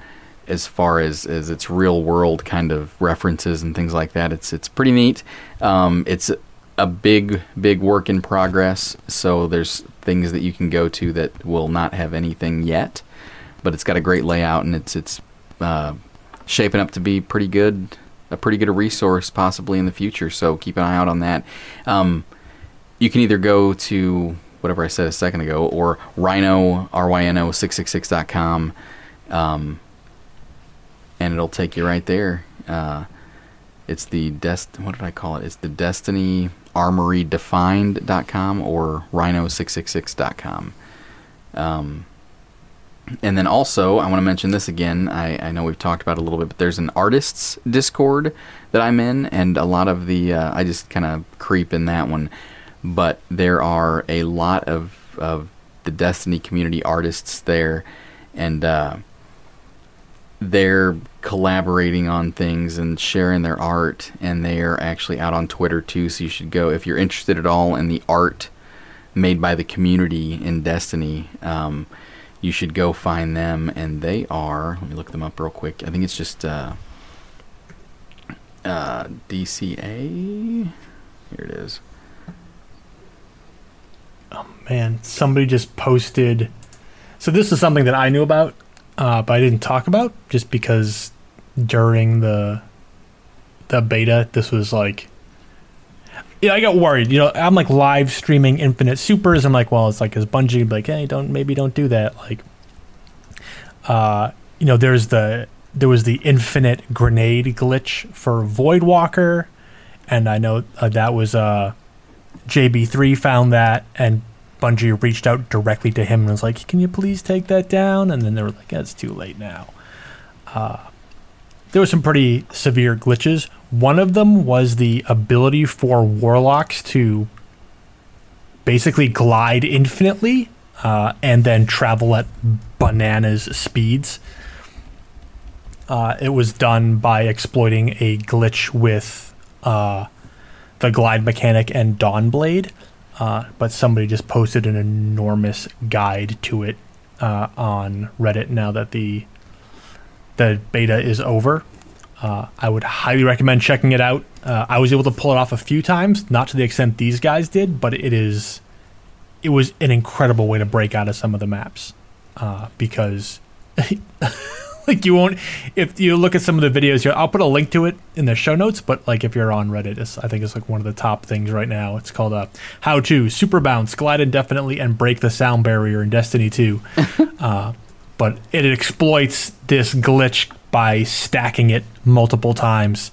as far as, as its real world kind of references and things like that. It's it's pretty neat. Um, it's a big big work in progress so there's things that you can go to that will not have anything yet but it's got a great layout and it's it's uh, shaping up to be pretty good a pretty good resource possibly in the future so keep an eye out on that. Um, you can either go to whatever I said a second ago or rhino ryno 666.com um, and it'll take you right there. Uh, it's the dest what did I call it? It's the Destiny armorydefined.com or rhino666.com. Um, and then also, I want to mention this again. I, I know we've talked about it a little bit, but there's an artists Discord that I'm in, and a lot of the uh, I just kind of creep in that one. But there are a lot of of the Destiny community artists there, and uh, they're collaborating on things and sharing their art, and they are actually out on Twitter too. So you should go if you're interested at all in the art made by the community in Destiny. Um, you should go find them, and they are. Let me look them up real quick. I think it's just uh, uh, DCA. Here it is. Oh man, somebody just posted. So this is something that I knew about, uh, but I didn't talk about just because during the the beta, this was like yeah, I got worried. You know, I'm like live streaming Infinite Supers. I'm like, well, it's like as Bungie like, hey, don't maybe don't do that. Like, uh, you know, there's the there was the infinite grenade glitch for Voidwalker, and I know uh, that was uh, JB3 found that, and Bungie reached out directly to him and was like, "Can you please take that down?" And then they were like, yeah, "It's too late now." Uh, there were some pretty severe glitches. One of them was the ability for warlocks to basically glide infinitely uh, and then travel at bananas speeds. Uh, it was done by exploiting a glitch with uh, the glide mechanic and Dawnblade, uh, but somebody just posted an enormous guide to it uh, on Reddit now that the the beta is over. Uh, I would highly recommend checking it out. Uh, I was able to pull it off a few times, not to the extent these guys did, but it is it was an incredible way to break out of some of the maps uh, because like you won't if you look at some of the videos here. I'll put a link to it in the show notes, but like if you're on Reddit, it's, I think it's like one of the top things right now. It's called uh, "How to Super Bounce, Glide Indefinitely, and Break the Sound Barrier in Destiny 2." uh, but it exploits this glitch by stacking it multiple times.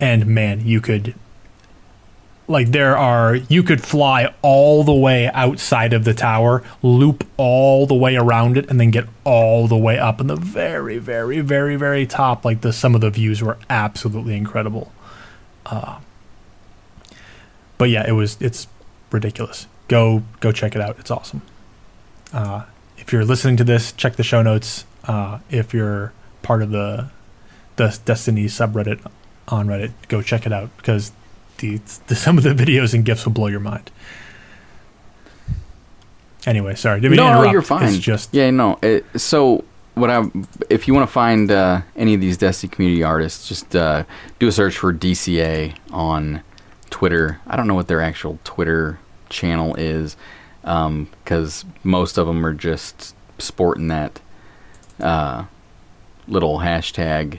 And man, you could like there are you could fly all the way outside of the tower, loop all the way around it, and then get all the way up in the very, very, very, very top. Like the some of the views were absolutely incredible. Uh, but yeah, it was it's ridiculous. Go go check it out. It's awesome. Uh, if you're listening to this, check the show notes. Uh, if you're part of the the Destiny subreddit on Reddit, go check it out because the, the some of the videos and gifs will blow your mind. Anyway, sorry, didn't mean no, interrupt. you're fine. It's just yeah, no. It, so what I, if you want to find uh, any of these Destiny community artists, just uh, do a search for DCA on Twitter. I don't know what their actual Twitter channel is because um, most of them are just sporting that uh, little hashtag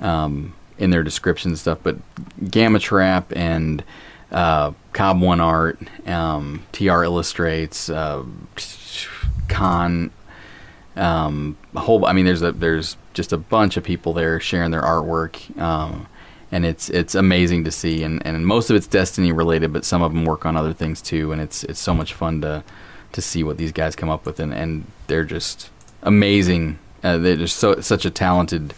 um, in their description stuff. But Gamma Trap and uh, Cobb One Art, um, TR Illustrates, uh, Con, um, whole. I mean, there's a there's just a bunch of people there sharing their artwork. And it's it's amazing to see. And, and most of it's Destiny related, but some of them work on other things too. And it's it's so much fun to to see what these guys come up with, and, and they're just amazing. Uh, they're just so such a talented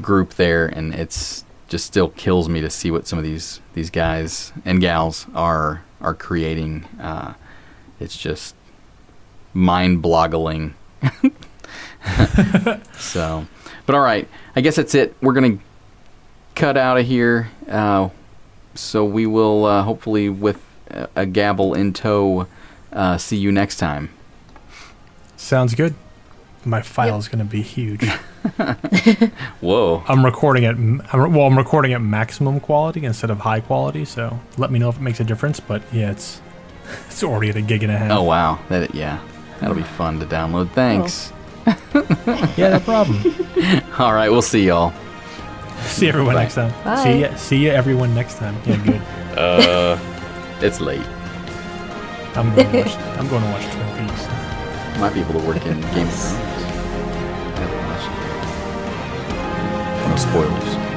group there, and it's just still kills me to see what some of these these guys and gals are are creating. Uh, it's just mind boggling. so, but all right, I guess that's it. We're gonna cut out of here. Uh, so we will uh, hopefully, with a Gabble in tow, uh, see you next time. Sounds good. My file is going to be huge. Whoa! I'm recording at I'm, well. I'm recording at maximum quality instead of high quality. So let me know if it makes a difference. But yeah, it's it's already at a gig and a half. Oh wow! That yeah, that'll be fun to download. Thanks. Oh. yeah, no problem. All right, we'll see y'all. See everyone Bye. next time. Bye. See ya, see you everyone next time. Yeah, good. Uh, it's late. I'm going to watch. I'm going to watch Twin Peaks. Might be able to work in Game of Thrones. I haven't watched it. No spoilers.